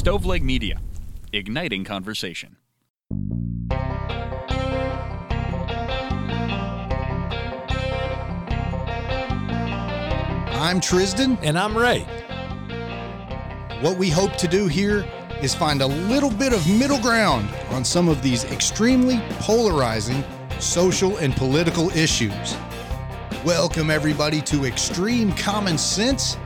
Stoveleg Media, igniting conversation. I'm Tristan. And I'm Ray. What we hope to do here is find a little bit of middle ground on some of these extremely polarizing social and political issues. Welcome, everybody, to Extreme Common Sense.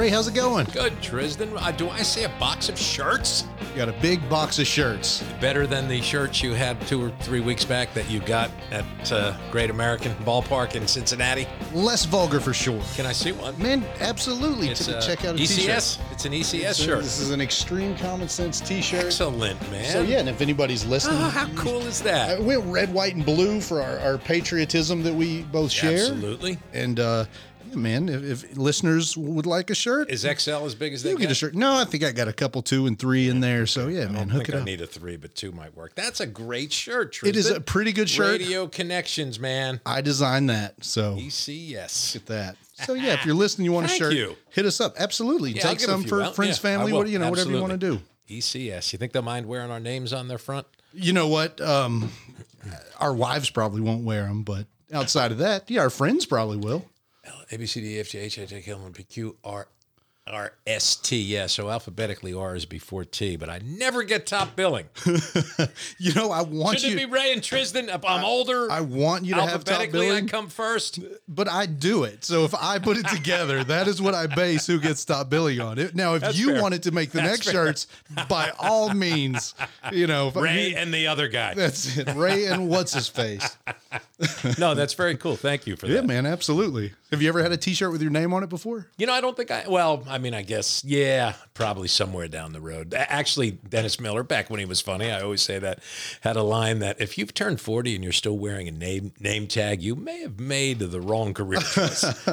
Ray, how's it going? Good, Tristan. Uh, do I see a box of shirts? You got a big box of shirts. Better than the shirts you had two or three weeks back that you got at uh, Great American Ballpark in Cincinnati. Less vulgar for sure. Can I see one? Man, absolutely. It's Ch- uh, check out a ECS. t-shirt. It's an ECS So shirt. This is an Extreme Common Sense t-shirt. Excellent, man. So yeah, and if anybody's listening, Oh, how cool is Uh, that? we're red, white, and blue for our, our patriotism that we both share. Absolutely. And uh, yeah, man, if, if listeners would like a shirt, Is XL as big as they you get a shirt. No, I think I got a couple two and three in there. So yeah, I man, hook it I up. need a three, but two might work. That's a great shirt, It is a pretty good shirt. Radio connections, man. I designed that. So ECS. get that. So yeah, if you're listening, you want a shirt, you. hit us up. Absolutely, Yeah, take some for out. friends, Yeah, family, what you know, whatever you want to do. ECS. You think they'll mind wearing our names on their front? You know what? Um, our wives probably won't wear them, but outside of that, yeah, our friends probably will. A B C D E F G H I J K L M P Q R R S T. Yeah, so alphabetically R is before T, but I never get top billing. You know, I want Shouldn't you. it be Ray and Tristan? I'm older, I want you to have top alphabetically I billing, come first. but I do it. So if I put it together, that is what I base who gets top billing on it. Now, if That's you fair. wanted to make the That's next fair. shirts, by all means, you know, Ray you- and the other guy. that's it. Ray and what's his face? No, that's very cool. Thank you for Yeah, that. Yeah, man, absolutely. Have you ever had a T-shirt with your name on it before? You know, I don't think I. Well, I mean, I guess yeah, probably somewhere down the road. Actually, Dennis Miller, back when he was funny, I always say that, had a line that if you've turned forty and you're still wearing a name name tag, you may have made the wrong career choice.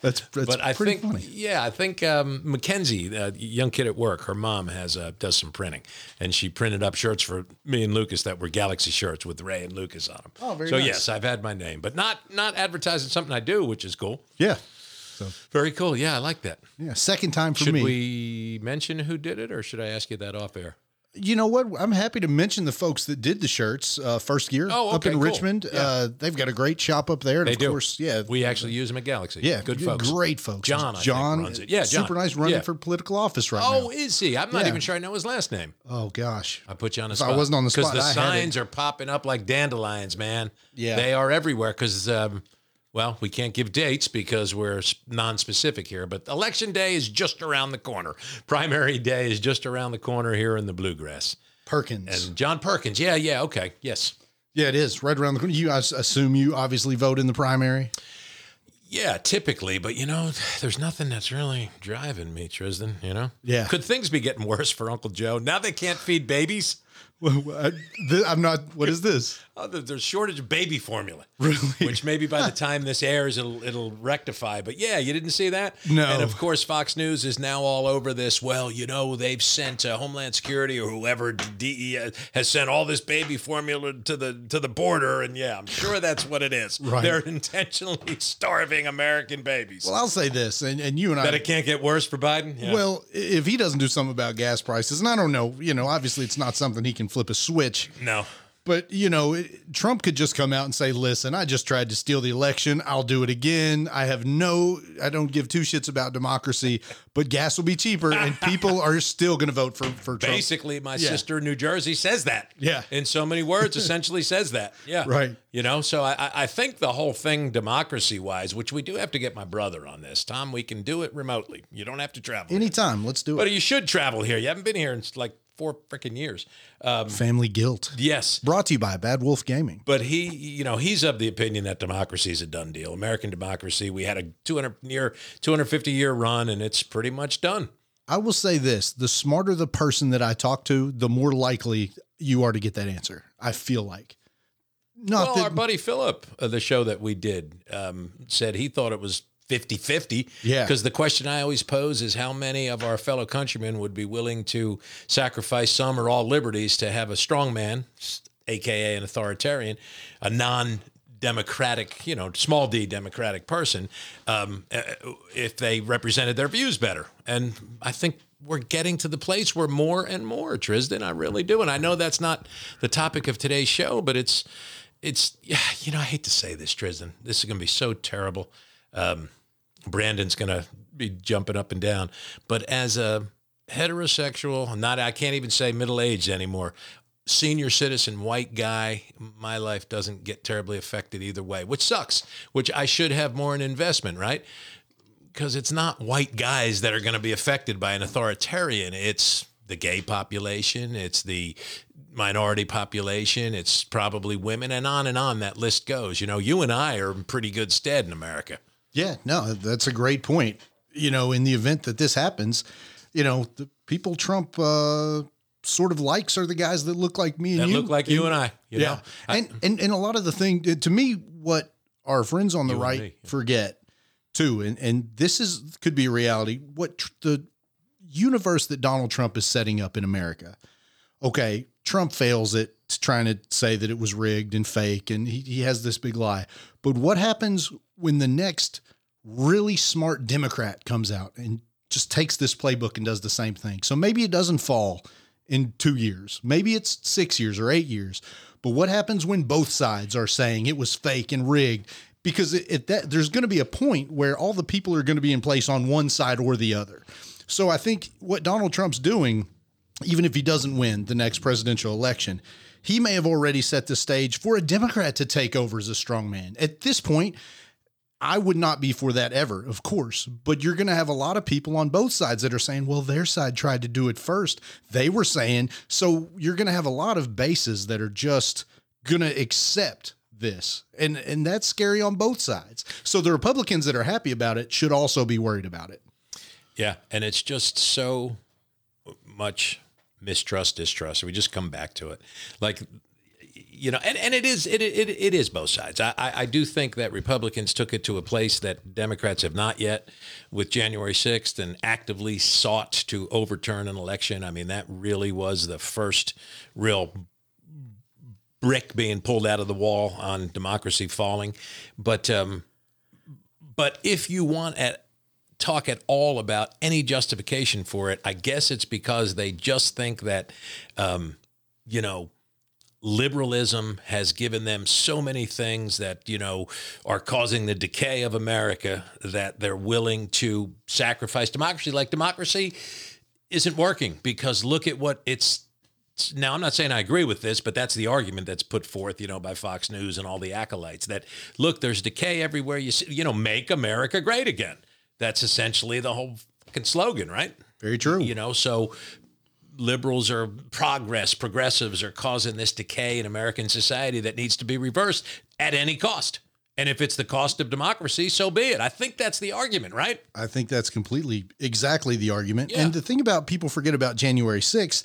That's, that's but I pretty think, funny. yeah, I think um, Mackenzie, a young kid at work, her mom has uh, does some printing, and she printed up shirts for me and Lucas that were Galaxy shirts with Ray and Lucas on them. Oh, very so nice. yes, I've had my name, but not not advertising something I do, which is cool. Yeah, Very cool. Yeah, I like that. yeah. Second time for Should me. Should we mention who did it, or should I ask you that off air? You know what? I'm happy to mention the folks that did the shirts uh, first gear Oh, up in cool. Richmond. Yeah. Uh, they've got a great shop up there. And They of do. course, yeah, We actually use them at Galaxy. yeah, good folks. great folks. John, I John runs it. Yeah, John. super nice running Yeah. for political office right Oh, now. Oh, is he? I'm not Yeah. even sure I know his last name. Oh gosh, I put you on the If I wasn't on the because the I signs are popping up like dandelions, man. Yeah. they are everywhere. Because um, well, we can't give dates because we're non-specific here. But election day is just around the corner. Primary day is just around the corner here in the bluegrass. Perkins. And John Perkins. Yeah, yeah. Okay. Yes. yeah, it is right around the corner. You I s- assume you obviously vote in the primary. Yeah, typically, but you know, there's nothing that's really driving me, Tristan. You know, Yeah. Could things be getting worse for Uncle Joe now? They can't feed babies. Well, I, th- I'm not. What is this? Oh, there- there's shortage of baby formula. Really? Which maybe by the time this airs, it'll it'll rectify. But yeah, you didn't see that. No. And of course, Fox News is now all over this. Well, you know, they've sent uh, Homeland Security or whoever DE has sent all this baby formula to the to the border, and yeah, I'm sure that's what it is. Right. They're intentionally starving American babies. Well, I'll say this, and, and you and I. that it can't get worse for Biden. Yeah. Well, if he doesn't do something about gas prices, and I don't know, you know, obviously it's not something he can flip a switch. no. But you know, it, Trump could just come out and say, "Listen, I just tried to steal the election. I'll do it again. I have no, I don't give two shits about democracy, but gas will be cheaper, and people are still going to vote for for Trump." Basically, my Yeah. sister in New Jersey says that. Yeah. In so many words, essentially says that. Yeah. Right. You know, so I, I- I think the whole thing, democracy wise, which we do have to get my brother on this. Tom, we can do it remotely. You don't have to travel. Anytime, let's do it. but you should travel here. You haven't been here in like four freaking years. Um, Family guilt. yes. Brought to you by Bad Wolf Gaming. But he, you know, he's of the opinion that democracy is a done deal. American democracy. We had a 200 near 250 year run, and it's pretty much done. I will say this: the smarter the person that I talk to, the more likely you are to get that answer. I feel like. Not well, that our buddy Philip, uh, the show that we did, um, said he thought it was 50 50. Yeah. Because the question I always pose is how many of our fellow countrymen would be willing to sacrifice some or all liberties to have a strong man, aka an authoritarian, a non democratic, you know, small d democratic person, um, uh, if they represented their views better. And I think we're getting to the place where more and more, Tristan, I really do. And I know that's not the topic of today's show, but it's, it's, yeah, you know, I hate to say this, Tristan. This is going to be so terrible. Um, Brandon's going to be jumping up and down. But as a heterosexual, not, I can't even say middle aged anymore, senior citizen white guy, my life doesn't get terribly affected either way, which sucks, which I should have more in investment, right? Because it's not white guys that are going to be affected by an authoritarian. It's the gay population, it's the minority population, it's probably women, and on and on that list goes. You know, you and I are in pretty good stead in America. Yeah, no, that's a great point. You know, in the event that this happens, you know, the people Trump uh, sort of likes are the guys that look like me and That you. look like you and I. You yeah? I- and and and a lot of the thing to me, what our friends on the right me, forget too, and and this is could be a reality. What tr- the universe that Donald Trump is setting up in America. Okay, Trump fails at trying to say that it was rigged and fake, and he, he has this big lie. But what happens when the next really smart Democrat comes out and just takes this playbook and does the same thing? So maybe it doesn't fall in two years, maybe it's six years or eight years. But what happens when both sides are saying it was fake and rigged? Because that there's going to be a point where all the people are going to be in place on one side or the other. So I think what Donald Trump's doing even if he doesn't win the next presidential election, he may have already set the stage for a Democrat to take over as a strongman. At this point, I would not be for that ever, of course, but you're going to have a lot of people on both sides that are saying, well, their side tried to do it first. They were saying, so you're going to have a lot of bases that are just going to accept this. And and that's scary on both sides. So the Republicans that are happy about it should also be worried about it. Yeah, and it's just so much mistrust, distrust. We just come back to it, like you know, and, and it is it, it it is both sides. I, I do think that Republicans took it to a place that Democrats have not yet with January sixth and actively sought to overturn an election. I mean, that really was the first real brick being pulled out of the wall on democracy falling. But um, but if you want at talk at all about any justification for it, I guess it's because they just think that, um, you know, liberalism has given them so many things that you know are causing the decay of America that they're willing to sacrifice democracy. Like democracy isn't working because look at what it's. Now, I'm not saying I agree with this, but that's the argument that's put forth, you know, by Fox News and all the acolytes. That look, there's decay everywhere. You see, you know, make America great again. That's essentially the whole fucking slogan, right? Very true. You know, so liberals are progress, progressives are causing this decay in American society that needs to be reversed at any cost. And if it's the cost of democracy, so be it. I think that's the argument, right? I think that's completely exactly the argument. Yeah. And the thing about people forget about January 6th,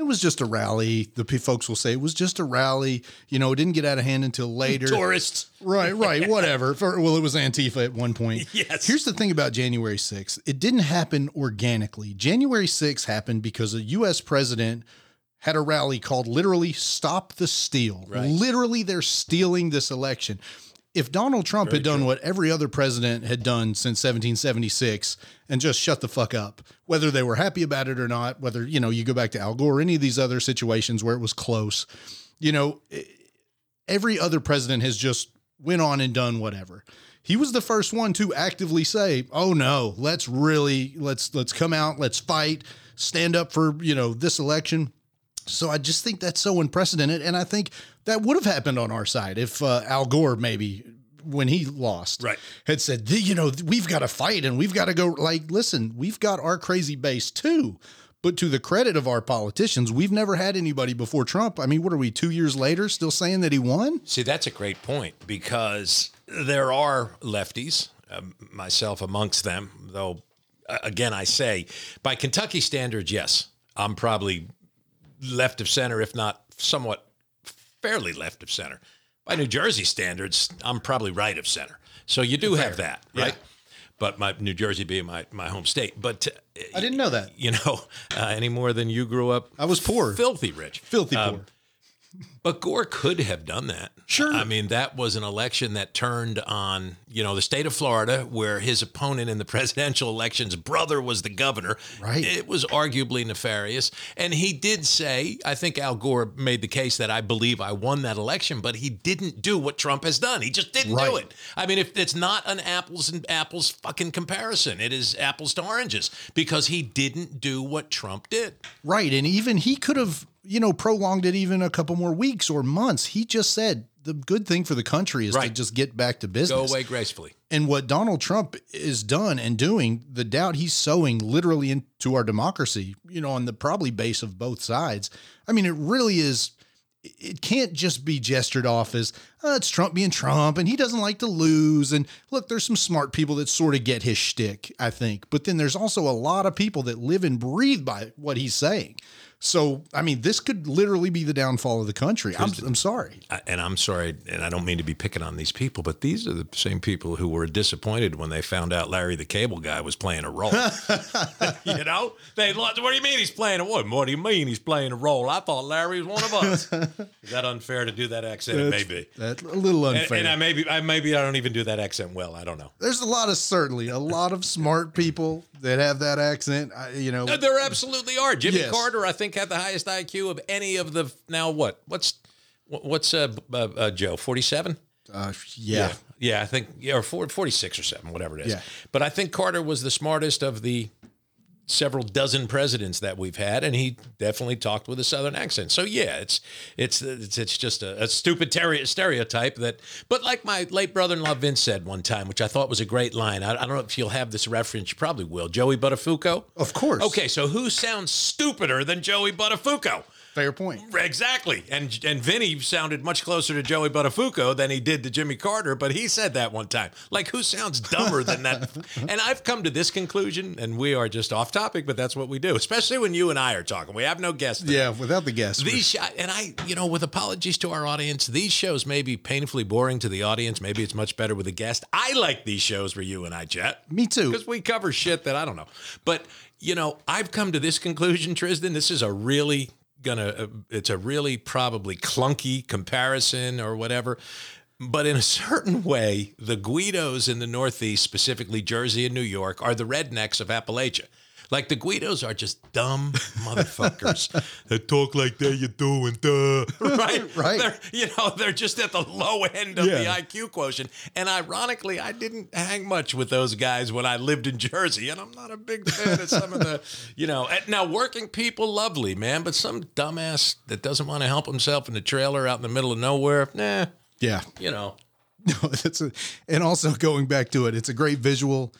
it was just a rally. The folks will say it was just a rally. You know, it didn't get out of hand until later. Tourists. Right, right, whatever. For, well, it was Antifa at one point. Yes. Here's the thing about January 6th it didn't happen organically. January 6th happened because a U.S. president had a rally called literally Stop the Steal. Right. Literally, they're stealing this election. If Donald Trump had done what every other president had done since 1776 and just shut the fuck up, whether they were happy about it or not, whether, you know, you go back to Al Gore, any of these other situations where it was close, you know, every other president has just went on and done whatever. He was the first one to actively say, "Oh no, let's really let's let's come out, let's fight, stand up for, you know, this election." So I just think that's so unprecedented and I think that would have happened on our side if uh, Al Gore maybe when he lost Right. had said, "The- you know, we've got to fight and we've got to go like listen, we've got our crazy base too. But to the credit of our politicians, we've never had anybody before Trump. I mean, what are we 2 years later still saying that he won? See, that's a great point because there are lefties, um, myself amongst them, though, again, I say, by Kentucky standards, yes, I'm probably left of center, if not somewhat fairly left of center. By New Jersey standards, I'm probably right of center. So you do have that, right? But my New Jersey being my, my home state. But, uh, I didn't know that. you know, uh, any more than you grew up I was poor. filthy rich. Filthy Um, poor. But Gore could have done that. Sure. I mean, that was an election that turned on, you know, the state of Florida, where his opponent in the presidential election's brother was the governor. Right. It was arguably nefarious. And he did say, I think Al Gore made the case that I believe I won that election, but he didn't do what Trump has done. He just didn't do Right. it. I mean, if it's not an apples and apples fucking comparison, it is apples to oranges because he didn't do what Trump did. Right. And even he could have, you know, prolonged it even a couple more weeks or months. He just said the good thing for the country is to just get back to business. Go away gracefully. And what Donald Trump is done and doing, the doubt he's sowing literally into our democracy, you know, on the probably base of both sides. I mean, it really is. It can't just be gestured off as oh, it's Trump being Trump and he doesn't like to lose. And look, there's some smart people that sort of get his shtick, I think. But then there's also a lot of people that live and breathe by what he's saying. So, I mean, this could literally be the downfall of the country. I'm, I'm sorry. And I'm sorry, and I don't mean to be picking on these people, but these are the same people who were disappointed when they found out Larry the Cable Guy was playing a role. you know, they lo- what do you mean he's playing a what? What do you mean he's playing a role? I thought Larry was one of us. Is that unfair to do that accent? It may be. That's a little And, unfair. and I maybe I maybe I don't even do that accent well. I don't know. There's a lot of certainly a lot of smart people that have that accent. I, you know, There absolutely are. Jimmy Yes. Carter, I think, had the highest IQ of any of the. Now what? What's what's uh, uh, uh Joe? Forty seven. uh, yeah. Yeah, I think yeah, or 46 or seven, whatever it is. Yeah. But I think Carter was the smartest of the several dozen presidents that we've had, and he definitely talked with a Southern accent. So yeah, it's it's it's, it's just a, a stupid terri- stereotype that. But like my late brother-in-law Vince said one time, which I thought was a great line. I, I don't know if you'll have this reference. You probably will. Joey Buttafuoco. Of course. Okay, so who sounds stupider than Joey Buttafuoco? Fair point. Exactly. And and Vinny sounded much closer to Joey Buttafuoco than he did to Jimmy Carter, but he said that one time. Like, who sounds dumber than that? and I've come to this conclusion, and we are just off topic, but that's what we do, especially when you and I are talking. We have no guests. today. Yeah, without the guests. These sh- and I, you know, with apologies to our audience, these shows may be painfully boring to the audience. Maybe it's much better with a guest. I like these shows where you and I chat. Me too. Because we cover shit that I don't know. But, you know, I've come to this conclusion, Tristan. This is a really gonna, uh, it's a really probably clunky comparison or whatever. But in a certain way, the Guidos in the Northeast, specifically Jersey and New York, are the rednecks of Appalachia. Like the Guidos are just dumb motherfuckers that talk like that you doing, duh. Right? Right. They're, you know, they're just at the low end of the IQ quotient. And ironically, I didn't hang much with those guys when I lived in Jersey. And I'm not a big fan of some of the, you know, now working people, lovely, man. But some dumbass that doesn't want to help himself in the trailer out in the middle of nowhere, nah, yeah. you know. No, that's a, and also going back to it, it's a great visual.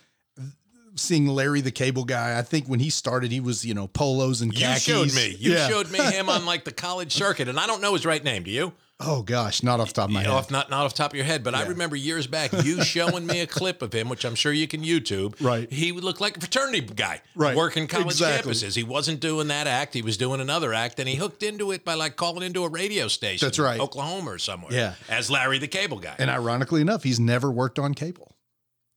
Seeing Larry the Cable Guy, I think when he started, he was you know polos and You khakis. showed me. You Yeah. showed me him on like the college circuit, and I don't know his right name. Do you? Oh gosh, not off the top of my head. Off not not off the top of your head, but I remember years back you showing me a clip of him, which I'm sure you can YouTube. Right. He would look like a fraternity guy, Right. Working college Exactly. campuses. He wasn't doing that act; he was doing another act, and he hooked into it by like calling into a radio station. That's right. Oklahoma or somewhere. Yeah. as Larry the Cable Guy. And ironically enough, he's never worked on cable.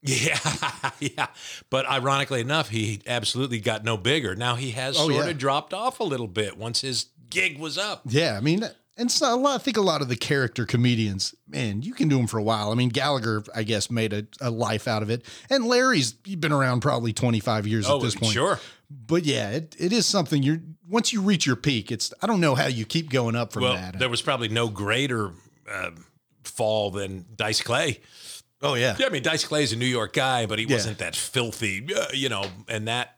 Yeah, yeah. But ironically enough, he absolutely got no bigger. Now he has Oh, sort yeah. of dropped off a little bit once his gig was up. Yeah, I mean, and so a lot. I think a lot of the character comedians, man, you can do them for a while. I mean, Gallagher, I guess, made a, a life out of it, and Larry's been around probably twenty five years Oh, at this point. sure. But yeah, it, it is something you're once you reach your peak. It's I don't know how you keep going up from Well, that. there was probably no greater uh, fall than Dice Clay. Oh yeah, Yeah, I mean, Dice Clay's a New York guy, but he Yeah. wasn't that filthy, uh, you know, and that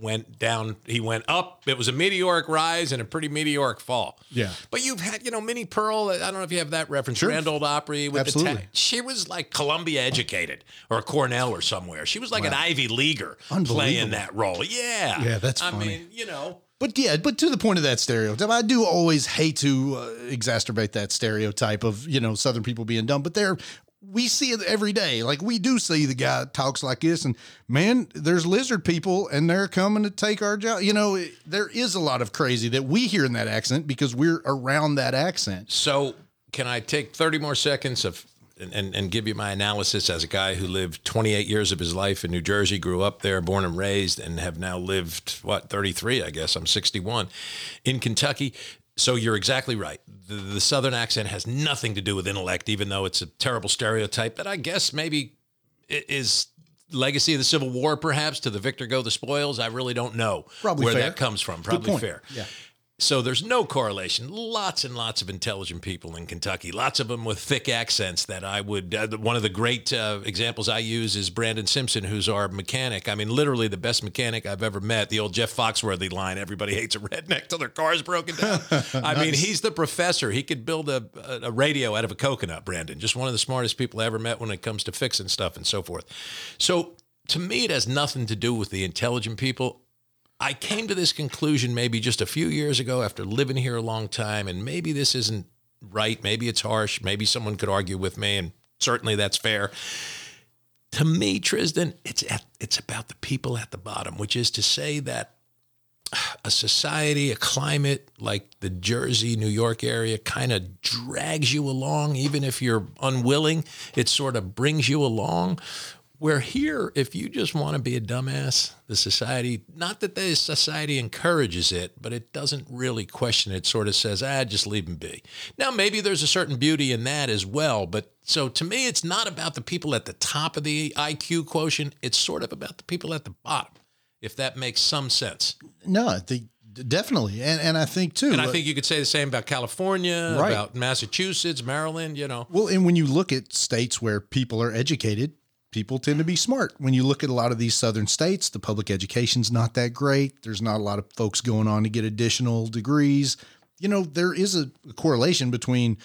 went down. He went up. It was a meteoric rise and a pretty meteoric fall. Yeah. But you've had, you know, Minnie Pearl. I don't know if you have that reference. Sure. Grand Ole Opry with Absolutely. the ta- She was like Columbia educated or Cornell or somewhere. She was like an Ivy Leaguer playing that role. Yeah. Yeah, that's I funny. mean, you know. But yeah, but to the point of that stereotype, I do always hate to uh, exacerbate that stereotype of you know Southern people being dumb. But there, we see it every day. Like we do see the guy talks like this, and man, there's lizard people, and they're coming to take our job. You know, it- there is a lot of crazy that we hear in that accent because we're around that accent. So, can I take 30 more seconds of and, and, and give you my analysis as a guy who lived 28 years of his life in New Jersey, grew up there, born and raised, and have now lived, what, 33, I guess. I'm 61 in Kentucky. So you're exactly right. The, the Southern accent has nothing to do with intellect, even though it's a terrible stereotype that I guess maybe is legacy of the Civil War, perhaps to the victor go the spoils. I really don't know Probably where fair. that comes from. Probably fair. Yeah. So there's no correlation. Lots and lots of intelligent people in Kentucky. Lots of them with thick accents. That I would. Uh, one of the great uh, examples I use is Brandon Simpson, who's our mechanic. I mean, literally the best mechanic I've ever met. The old Jeff Foxworthy line: "Everybody hates a redneck till their car's broken down." I mean, he's the professor. He could build a, a, a radio out of a coconut. Brandon, just one of the smartest people I ever met when it comes to fixing stuff and so forth. So to me, it has nothing to do with the intelligent people. I came to this conclusion maybe just a few years ago after living here a long time, and maybe this isn't right. Maybe it's harsh. Maybe someone could argue with me, and certainly that's fair. To me, Tristan, it's at, it's about the people at the bottom, which is to say that a society, a climate like the Jersey, New York area kind of drags you along, even if you're unwilling. It sort of brings you along. Where here, if you just want to be a dumbass, the society, not that the society encourages it, but it doesn't really question it, sort of says, ah, just leave him be. Now, maybe there's a certain beauty in that as well. But so to me, it's not about the people at the top of the IQ quotient. It's sort of about the people at the bottom, if that makes some sense. No, I think definitely, and and I think too. And I uh, think you could say the same about California, Right. about Massachusetts, Maryland, you know. Well, and when you look at states where people are educated, people tend to be smart. When you look at a lot of these southern states, the public education's not that great. There's not a lot of folks going on to get additional degrees. You know, there is a correlation between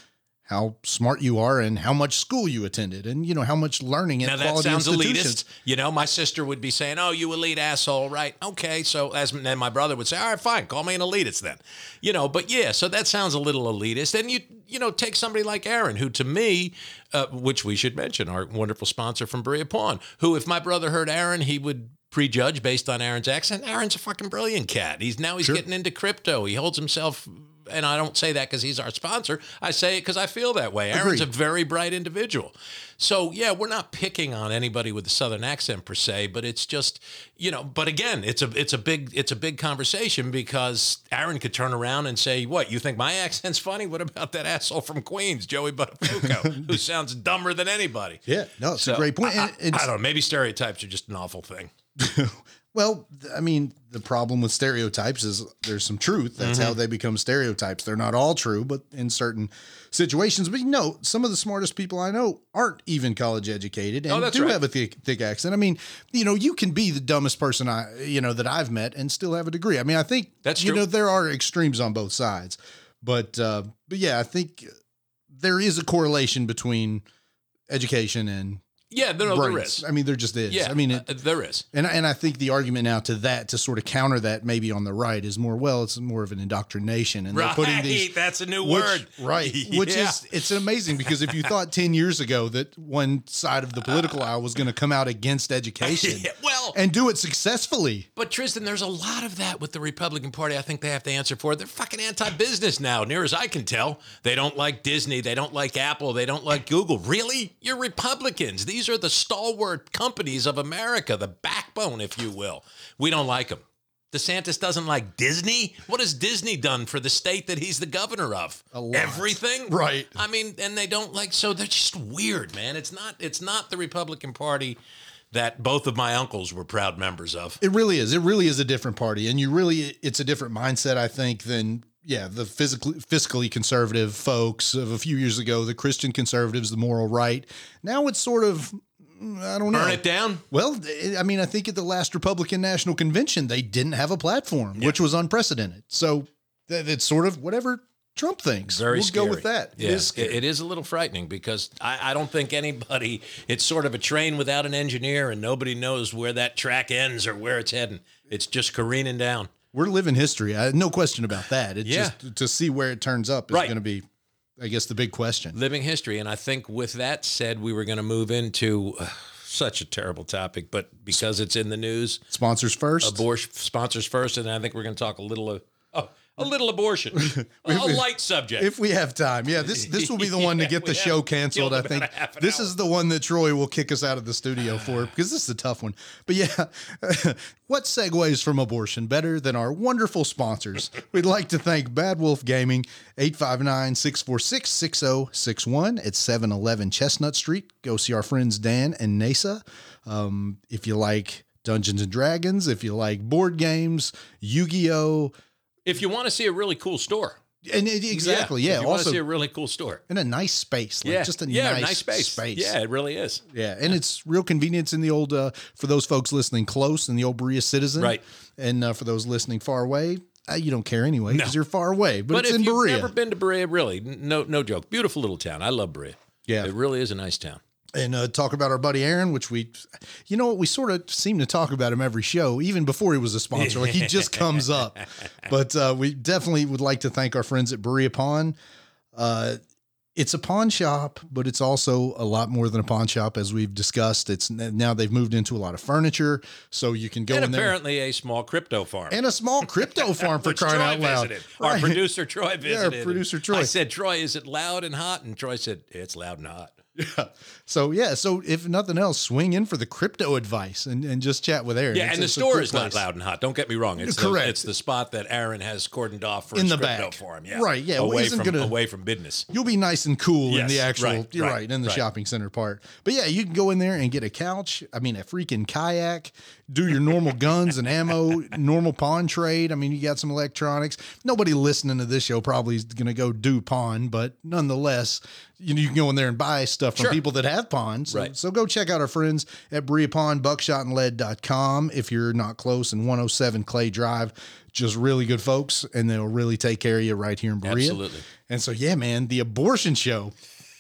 how smart you are and how much school you attended and you know how much learning at Now that quality sounds institutions. elitist. You know, my sister would be saying, "Oh, you elite asshole," right? Okay, so as then my brother would say, "All right, fine, call me an elitist then." You know, but yeah, so that sounds a little elitist. And you you know, take somebody like Aaron, who to me, uh, which we should mention, our wonderful sponsor from Berea Pawn, who if my brother heard Aaron, he would prejudge based on Aaron's accent. Aaron's a fucking brilliant cat. He's now he's getting into crypto. He holds himself. And I don't say that because he's our sponsor. I say it because I feel that way. Aaron's a very bright individual. So yeah, we're not picking on anybody with a southern accent per se, but it's just you know. But again, it's a it's a big it's a big conversation because Aaron could turn around and say, "What you think my accent's funny? What about that asshole from Queens, Joey Buttafuoco, who sounds dumber than anybody?" Yeah, no, it's So, a great point. I, And it's- I don't know. Maybe stereotypes are just an awful thing. Well, I mean, the problem with stereotypes is there's some truth. That's Mm-hmm. how they become stereotypes. They're not all true, but in certain situations. But you know, some of the smartest people I know aren't even college educated and Oh, do right. have a thick, thick accent. I mean, you know, you can be the dumbest person I, you know, that I've met and still have a degree. I mean, I think That's you true. know there are extremes on both sides, but uh, but yeah, I think there is a correlation between education and Yeah, no, no, there brains. I mean, there just is. Yeah, I mean, it, uh, there is. and and I think the argument now to that to sort of counter that maybe on the right is more well it's more of an indoctrination and they're putting these that's a new which, word. right which Yeah. is it's amazing because if you thought 10 years ago that one side of the political aisle was going to come out against education Yeah, well, and do it successfully But Tristan, there's a lot of that with the Republican Party. I think they have to answer for. They're fucking anti-business now, near as I can tell. They don't like Disney. They don't like Apple. They don't like Google. Really? You're Republicans. These are the stalwart companies of America, the backbone, if you will. We don't like them. DeSantis doesn't like Disney. What has Disney done for the state that he's the governor of? Everything. Right. I mean, and they don't like. So they're just weird, man. It's not. It's not the Republican Party that both of my uncles were proud members of. it really is it really is a different party and you really it's a different mindset i think than yeah the physically fiscally conservative folks of a few years ago the christian conservatives the moral right now it's sort of mm, i don't know Burn it down. Well, I mean, I think at the last Republican National Convention, they didn't have a platform, which was unprecedented. So it's sort of whatever Trump thinks. Very we'll scary. go with that. Yeah, It is scary. it- it is a little frightening because I, I don't think anybody. It's sort of a train without an engineer, and nobody knows where that track ends or where it's heading. It's just careening down. We're living history. I, no question about that. It's Yeah. just to see where it turns up is Right. going to be, I guess, the big question. living history. And I think with that said, we were going to move into uh, such a terrible topic, but because it's in the news, Sponsors first. abortion sponsors first, and I think we're going to talk a little. Oh, a little abortion, a light subject. If we have time, yeah, this this will be the one to get the show canceled. I think a half an this hour. is the one that Troy will kick us out of the studio for because this is a tough one. But yeah, what segues from abortion better than our wonderful sponsors? We'd like to thank Bad Wolf Gaming 859-646-6061 at 711 Chestnut Street. Go see our friends Dan and Nasa. Um, if you like Dungeons and Dragons, if you like board games, Yu-Gi-Oh, if you want to see a really cool store, and it- exactly, yeah. If you want to see a really cool store, in a nice space, like yeah, just a yeah, nice, space. space. Yeah, it really is. yeah, and it's real convenience in the old uh, for those folks listening close in the old Berea Citizen, Right. And uh, for those listening far away, uh, you don't care anyway because No. you're far away. But, But it's if in you've Berea, never been to Berea, really, no, no joke. Beautiful little town. I love Berea. Yeah. it really is a nice town. And uh, talk about our buddy Aaron, which we, you know, what we sort of seem to talk about him every show, even before he was a sponsor. Like he just comes up, but uh, we definitely would like to thank our friends at Berea Pawn. Uh, it's a pawn shop, but it's also a lot more than a pawn shop, as we've discussed. It's now they've moved into a lot of furniture, so you can go and in there apparently a small crypto farm. and a small crypto farm for crying Troy out loud. visited. Our producer Troy visited. and producer Troy. I said, Troy, is it loud and hot? And Troy said, it's loud and hot. So yeah, so if nothing else, swing in for the crypto advice and, and just chat with Aaron. Yeah, It's- and the store is not place. loud and hot. Don't get me wrong. It's Correct. The, it's the spot that Aaron has cordoned off for In his the crypto back. farm. Yeah, Right, yeah, well, Away isn't from gonna- away from business. You'll be nice and cool in the actual, right, you're right, right, in the right. shopping center part. But yeah, you can go in there and get a couch. I mean, a freaking kayak, do your normal guns and ammo, normal pawn trade. I mean, you got some electronics. Nobody listening to this show probably is going to go do pawn, but nonetheless, you, know, you can go in there and buy stuff from Sure. people that have. So, Right. so go check out our friends at Berea Pawn, buckshotandlead.com. If you're not close in 107 Clay Drive, just really good folks, and they'll really take care of you right here in Berea. Absolutely. And so, yeah, man, the abortion show.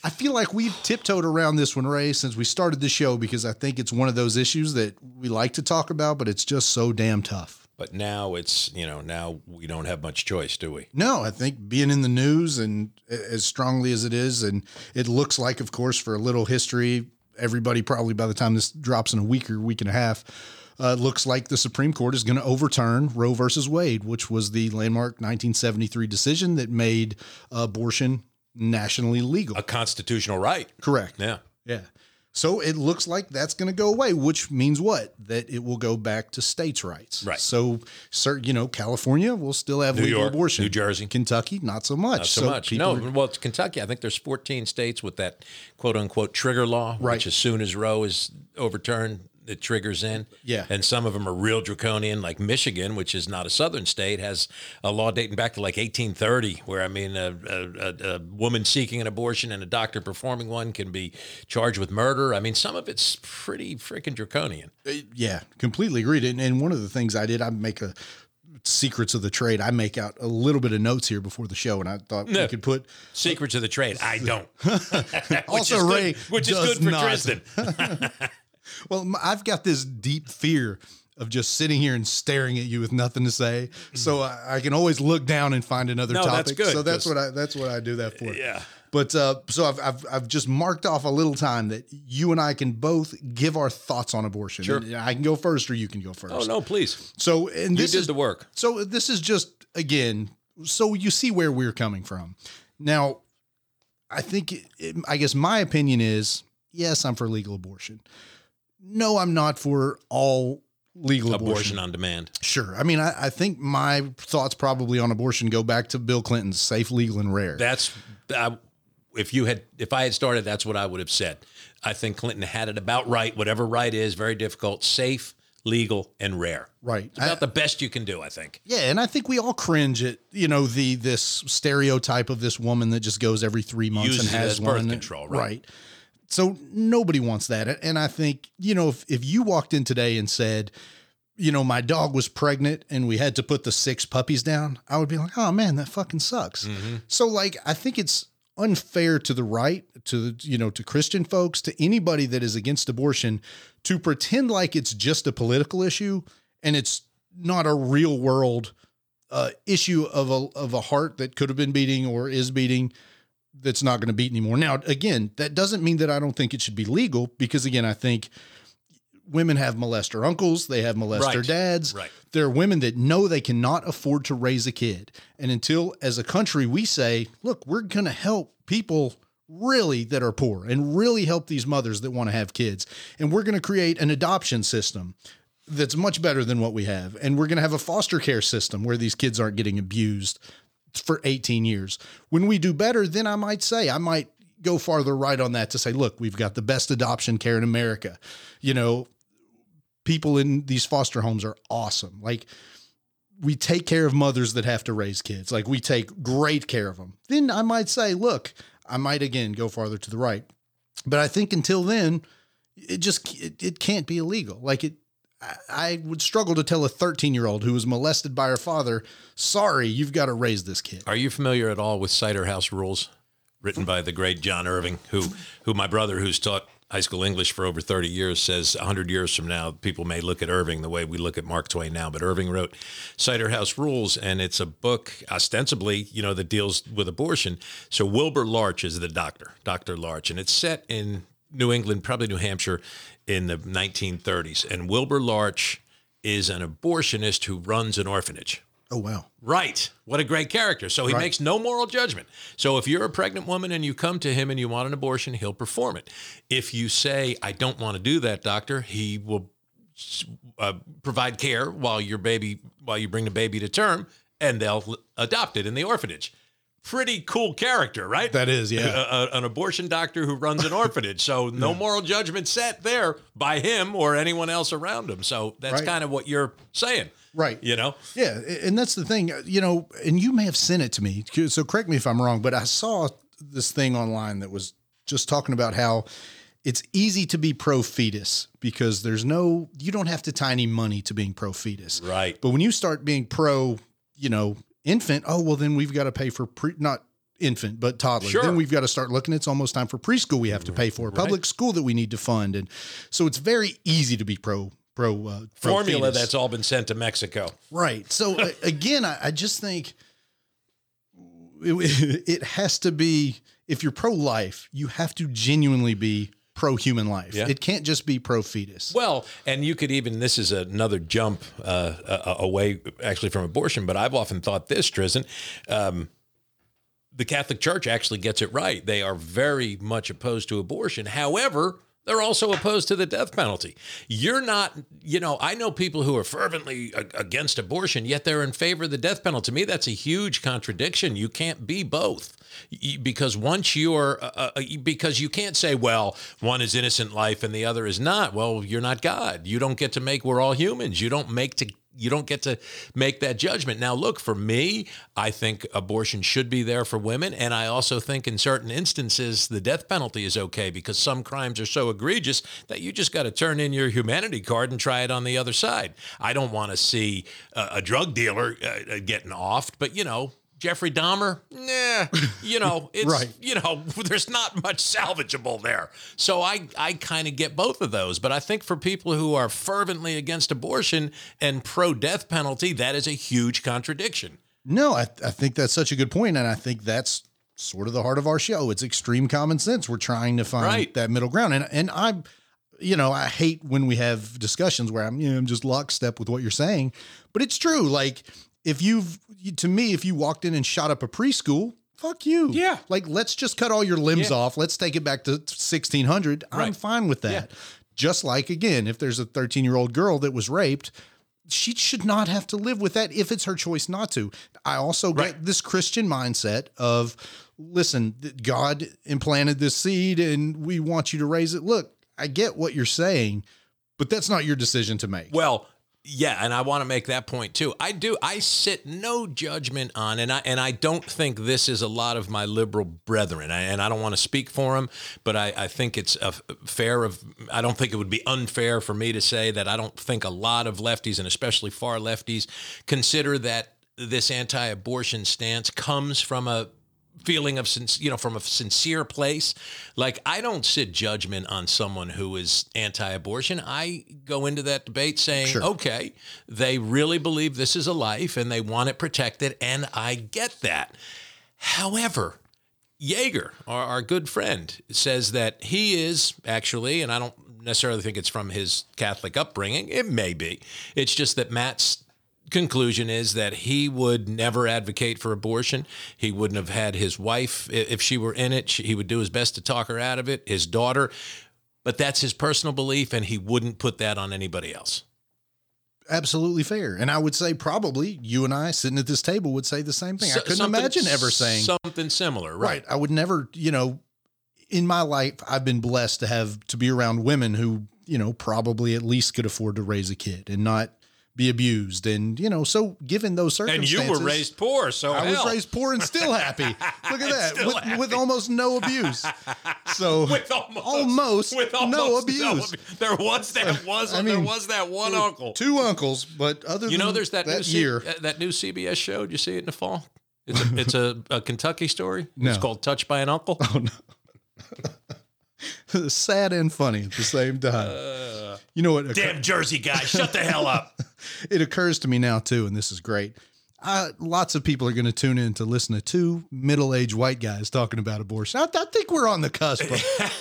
I feel like we've tiptoed around this one, Ray, since we started the show because I think it's one of those issues that we like to talk about, but it's just so damn tough. But now it's you know now we don't have much choice, do we? No, I think being in the news and as strongly as it is, and it looks like, of course, for a little history, everybody probably by the time this drops in a week or week and a half, uh, looks like the Supreme Court is going to overturn Roe versus Wade, which was the landmark 1973 decision that made abortion nationally legal. A constitutional right. Correct. Yeah. Yeah. So it looks like that's going to go away, which means what? That it will go back to states' rights. Right. So, sir, you know, California will still have New legal York, abortion. New Jersey. Kentucky, not so much. Not so, much. No, are- well, it's Kentucky. I think there's 14 states with that quote unquote trigger law, Right. which as soon as Roe is overturned, it triggers in. Yeah. And some of them are real draconian, like Michigan, which is not a southern state, has a law dating back to like 1830, where I mean, a, a, a, a woman seeking an abortion and a doctor performing one can be charged with murder. I mean, some of it's pretty freaking draconian. Uh, yeah, completely agreed. And, and one of the things I did, I make a secrets of the trade. I make out a little bit of notes here before the show, and I thought we could put Secrets of the trade. I don't. Which Also, good- Ray which is good for not. Tristan. Well, I've got this deep fear of just sitting here and staring at you with nothing to say. So I, I can always look down and find another No, topic. that's good, So that's what I that's what I do that for. Yeah. But uh, so I've, I've I've just marked off a little time that you and I can both give our thoughts on abortion. Sure. And I can go first, or you can go first. Oh no, please. So and this is the work. so this is just again, so you see where we're coming from. Now, I think it- I guess my opinion is yes, I'm for legal abortion. No, I'm not for all legal abortion. Abortion on demand. Sure. I mean, I, I think my thoughts probably on abortion go back to Bill Clinton's safe, legal, and rare. That's I, if you had if I had started, that's what I would have said. I think Clinton had it about right. Whatever right is, very difficult, safe, legal, and rare. right. It's about the best you can do. I think. Yeah, and I think we all cringe at you know the this stereotype of this woman that just goes every three months Uses and has as birth one. control, right. So nobody wants that, and I think you know if if you walked in today and said, you know, my dog was pregnant and we had to put the six puppies down, I would be like, oh man, that fucking sucks. Mm-hmm. So like, I think it's unfair to the right, to you know, to Christian folks, to anybody that is against abortion, to pretend like it's just a political issue and it's not a real world uh, issue of a of a heart that could have been beating or is beating that's not going to beat anymore. Now, again, that doesn't mean that I don't think it should be legal because again, I think women have molester uncles, they have molester Right. dads. Right. There are women that know they cannot afford to raise a kid. And until as a country we say, look, we're going to help people really that are poor and really help these mothers that want to have kids. And we're going to create an adoption system that's much better than what we have. And we're going to have a foster care system where these kids aren't getting abused for 18 years. When we do better, then I might say, I might go farther right on that to say, look, we've got the best adoption care in America. You know, people in these foster homes are awesome. Like, we take care of mothers that have to raise kids. Like, we take great care of them. Then I might say, look, I might again go farther to the right. But I think until then, it just it, it can't be illegal. Like it I- would struggle to tell a 13 year old who was molested by her father, sorry, you've got to raise this kid. Are you familiar at all with Cider House Rules, written by the great John Irving, who, who my brother, who's taught high school English for over 30 years, says 100 years from now, people may look at Irving the way we look at Mark Twain now. But Irving wrote Cider House Rules, and it's a book ostensibly, you know, that deals with abortion. So Wilbur Larch is the doctor, Dr. Larch, and it's set in New England, probably New Hampshire, in the 1930s. And Wilbur Larch is an abortionist who runs an orphanage. Oh, wow. Right. What a great character. So he Right. makes no moral judgment. So if you're a pregnant woman and you come to him and you want an abortion, he'll perform it. If you say, I don't want to do that, doctor, he will uh, provide care while your baby, while you bring the baby to term, and they'll adopt it in the orphanage. Pretty cool character, right? That is, yeah. A- a- an abortion doctor who runs an orphanage. So no moral judgment set there by him or anyone else around him. So that's Right. kind of what you're saying. Right. You know? Yeah, and that's the thing, uh, you know, and you may have sent it to me. So correct me if I'm wrong, but I saw this thing online that was just talking about how it's easy to be pro fetus because there's no you don't have to tie any money to being pro fetus. Right. But when you start being pro, you know, infant, oh well then we've got to pay for pre not infant, but toddler. Sure. Then we've got to start looking. It's almost time for preschool we have to pay for, public school that we need to fund. And so it's very easy to be pro pro uh, pro Formula fetus. that's all been sent to Mexico. Right. So again, I, I just think it, it has to be if you're pro life, you have to genuinely be pro human life. Yeah. It can't just be pro fetus. Well, and you could even this is another jump uh, uh, away actually from abortion, but I've often thought this, Tristan. Um, the Catholic Church actually gets it right. They are very much opposed to abortion. However, they're also opposed to the death penalty. You're not, you know, I know people who are fervently against abortion, yet they're in favor of the death penalty. To me, that's a huge contradiction. You can't be both because once you're, uh, uh, because you can't say, well, one is innocent life and the other is not. Well, you're not God. You don't get to make, we're all humans. You don't make to, you don't get to make that judgment. Now, look, for me, I think abortion should be there for women. And I also think in certain instances, the death penalty is okay because some crimes are so egregious that you just got to turn in your humanity card and try it on the other side. I don't want to see a, a drug dealer uh, uh, getting offed, but you know, Jeffrey Dahmer, nah, you know, it's, Right. you know, there's not much salvageable there. So I, I kind of get both of those. But I think for people who are fervently against abortion and pro death penalty, that is a huge contradiction. No, I, I think that's such a good point, and I think that's sort of the heart of our show. It's extreme common sense. We're trying to find Right. that middle ground, and and I, you know, I hate when we have discussions where I'm, you know, I'm just lockstep with what you're saying, but it's true. Like if you've, to me, if you walked in and shot up a preschool. Fuck you. Yeah. Like, let's just cut all your limbs Yeah. off. Let's take it back to 1600. I'm fine with that. Yeah. Just like, again, if there's a 13 year old girl that was raped, she should not have to live with that if it's her choice not to. I also get Right. this Christian mindset of listen, God implanted this seed and we want you to raise it. Look, I get what you're saying, but that's not your decision to make. Well, yeah, and I want to make that point too. I do. I sit no judgment on, and I and I don't think this is a lot of my liberal brethren, I, and I don't want to speak for them, but I, I think it's a fair of. I don't think it would be unfair for me to say that I don't think a lot of lefties, and especially far lefties, consider that this anti-abortion stance comes from a feeling of since you know from a sincere place like i don't sit judgment on someone who is anti-abortion i go into that debate saying Sure. okay they really believe this is a life and they want it protected and i get that however Yeager, our, our good friend, says that he is actually, and I don't necessarily think it's from his Catholic upbringing. It may be. It's just that Matt's conclusion is that he would never advocate for abortion. He wouldn't have had his wife if she were in it. He would do his best to talk her out of it. His daughter, but that's his personal belief, and he wouldn't put that on anybody else. Absolutely fair. And I would say probably you and I sitting at this table would say the same thing. I couldn't imagine ever saying something similar, right? right. I would never, you know, in my life, I've been blessed to have to be around women who, you know, probably at least could afford to raise a kid and not be abused. And, you know, so given those circumstances. And you were raised poor, so I hell. was raised poor and still happy. Look at that. With, with almost no abuse. So with almost, almost with no abuse. abu- There was that was I there was that one uncle. Two uncles, but other You than know, there's that, new that C- year. uh, that new CBS show. Did you see it in the fall? It's a, it's a, a Kentucky story. No. It's called Touched by an Uncle. Oh no. Sad and funny at the same time. You know what? Damn Jersey guy, shut the hell up. it occurs to me now too, and this is great. Uh, lots of people are going to tune in to listen to two middle-aged white guys talking about abortion. I, I think we're on the cusp. Of,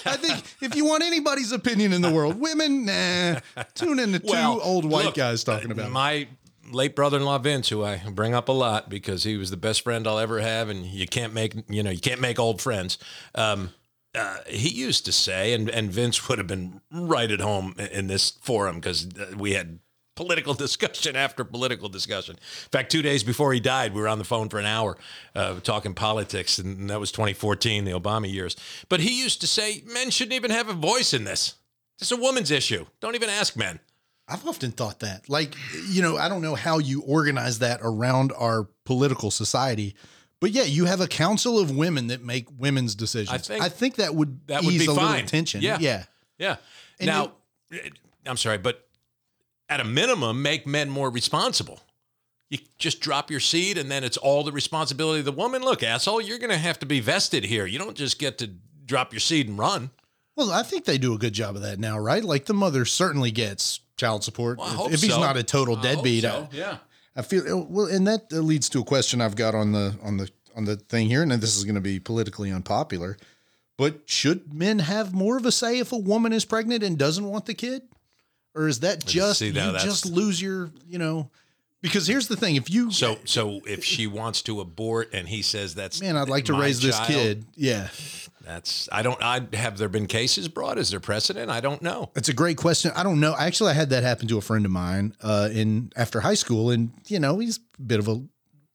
I think if you want anybody's opinion in the world, women, nah, tune in to two old white look, guys talking uh, about it. my late brother-in-law Vince, who I bring up a lot because he was the best friend I'll ever have, and you can't make you know you can't make old friends. Um, uh, he used to say, and and Vince would have been right at home in- this forum because we had political discussion after political discussion. In fact, two days before he died, we were on the phone for an hour uh, talking politics, and that was 2014, the Obama years. But he used to say men shouldn't even have a voice in this. It's a woman's issue. Don't even ask men. I've often thought that. Like, you know, I don't know how you organize that around our political society, but yeah, you have a council of women that make women's decisions. I think that would that would be a fine. little tension. Yeah. yeah. Yeah. And now, eh, I'm sorry, but at a minimum, make men more responsible. You just drop your seed, and then it's all the responsibility of the woman. Look, asshole, you're going to have to be vested here. You don't just get to drop your seed and run. Well, I think they do a good job of that now, right? Like the mother certainly gets child support Well, if, if he's so. not a total deadbeat. so, I, Yeah. I feel oh, well, and that leads to a question I've got on the on the on the thing here, and this is going to be politically unpopular. But should men have more of a say if a woman is pregnant and doesn't want the kid, or is that just see, you just lose your you know? Because here's the thing: if you So, so if she wants to abort, and he says that's man, I'd like to raise this kid. Yeah, That's I don't. I have there been cases brought? Is there precedent? I don't know. That's a great question. I don't know. Actually, I had that happen to a friend of mine uh, in after high school, and you know he's a bit of a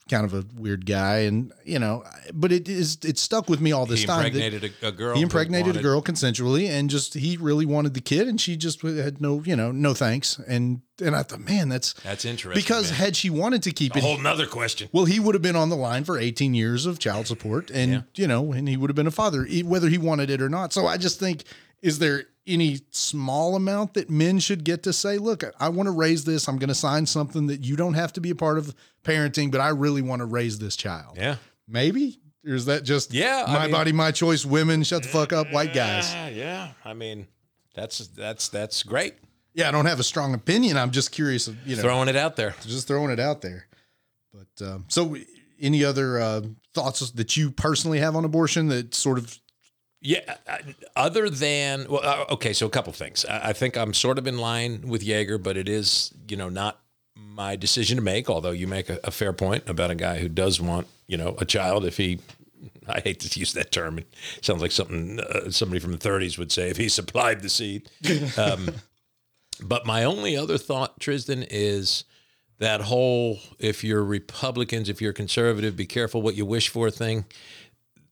kind of a weird guy, and you know, but it is it stuck with me all this He time. impregnated a, a girl. he impregnated a girl consensually, and just he really wanted the kid, and she just had no, you know, no thanks. And and I thought, man, that's That's interesting. because man. had she wanted to keep a it, whole nother question. well, he would have been on the line for 18 years of child support and, Yeah. you know, and he would have been a father, whether he wanted it or not. So I just think, is there any small amount that men should get to say, look, I want to raise this. I'm going to sign something that you don't have to be a part of parenting, but I really want to raise this child. Yeah. Maybe? Or is that just Yeah, I my mean- body, my choice, women, shut the fuck up, white guys? Yeah, yeah. I mean, that's that's that's great. Yeah, I don't have a strong opinion. I'm just curious, you know, Throwing it out there. just throwing it out there. But um, so, any other uh, thoughts that you personally have on abortion that sort of Yeah. uh, Other than well, uh, okay. So a couple things. I, I think I'm sort of in line with Jaeger, but it is you know not my decision to make. Although you make a, a fair point about a guy who does want you know a child if he. I hate to use that term. It sounds like something uh, somebody from the 30s would say if he supplied the seed. Um, but my only other thought, Trizdon, is that whole if you're Republicans, if you're conservative, be careful what you wish for thing.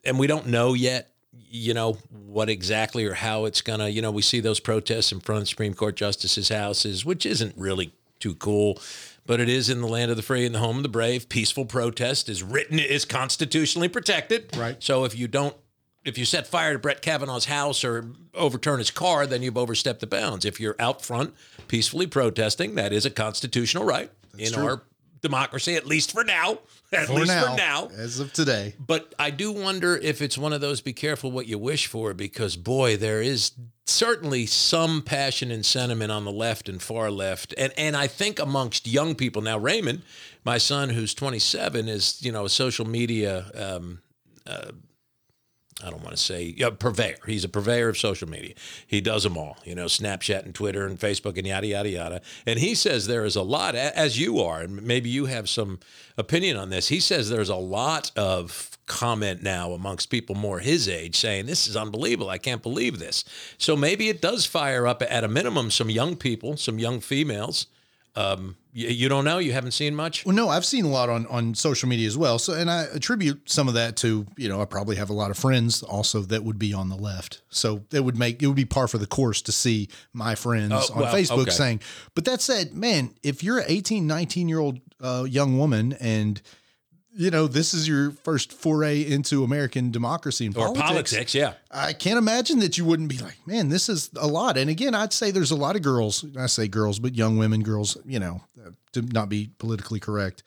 And we don't know yet, you know, what exactly or how it's to, you know, we see those protests in front of Supreme Court justices' houses, which isn't really too cool. But it is in the land of the free and the home of the brave. Peaceful protest is written, is constitutionally protected. Right. So if you don't if you set fire to Brett Kavanaugh's house or overturn his car, then you've overstepped the bounds. If you're out front peacefully protesting, that is a constitutional right in true. our democracy, at least for now. At for least now, for now. as of today, But I do wonder if it's one of those be careful what you wish for, because boy, there is certainly some passion and sentiment on the left and far left. And and I think amongst young people now, Raymond, my son who's 27, is, you know, a social media um, uh, I don't want to say purveyor. He's a purveyor of social media. He does them all, you know, Snapchat and Twitter and Facebook and yada yada yada. And he says there is a lot, as you are, and maybe you have some opinion on this. He says there's a lot of comment now amongst people more his age saying this is unbelievable. I can't believe this. So maybe it does fire up at a minimum some young people, some young females um, you, you, don't know? You haven't seen much? Well, no, I've seen a lot on, on social media as well. So, and I attribute some of that to, you know, I probably have a lot of friends also that would be on the left. So it would make, it would be par for the course to see my friends uh, on well, Facebook okay. saying, but that said, man, if you're an 18, 19 year old uh, young woman and you know, this is your first foray into American democracy and or politics. politics. Yeah, I can't imagine that you wouldn't be like, man, this is a lot. And again, I'd say there's a lot of girls. I say girls, but young women, girls. You know, uh, to not be politically correct,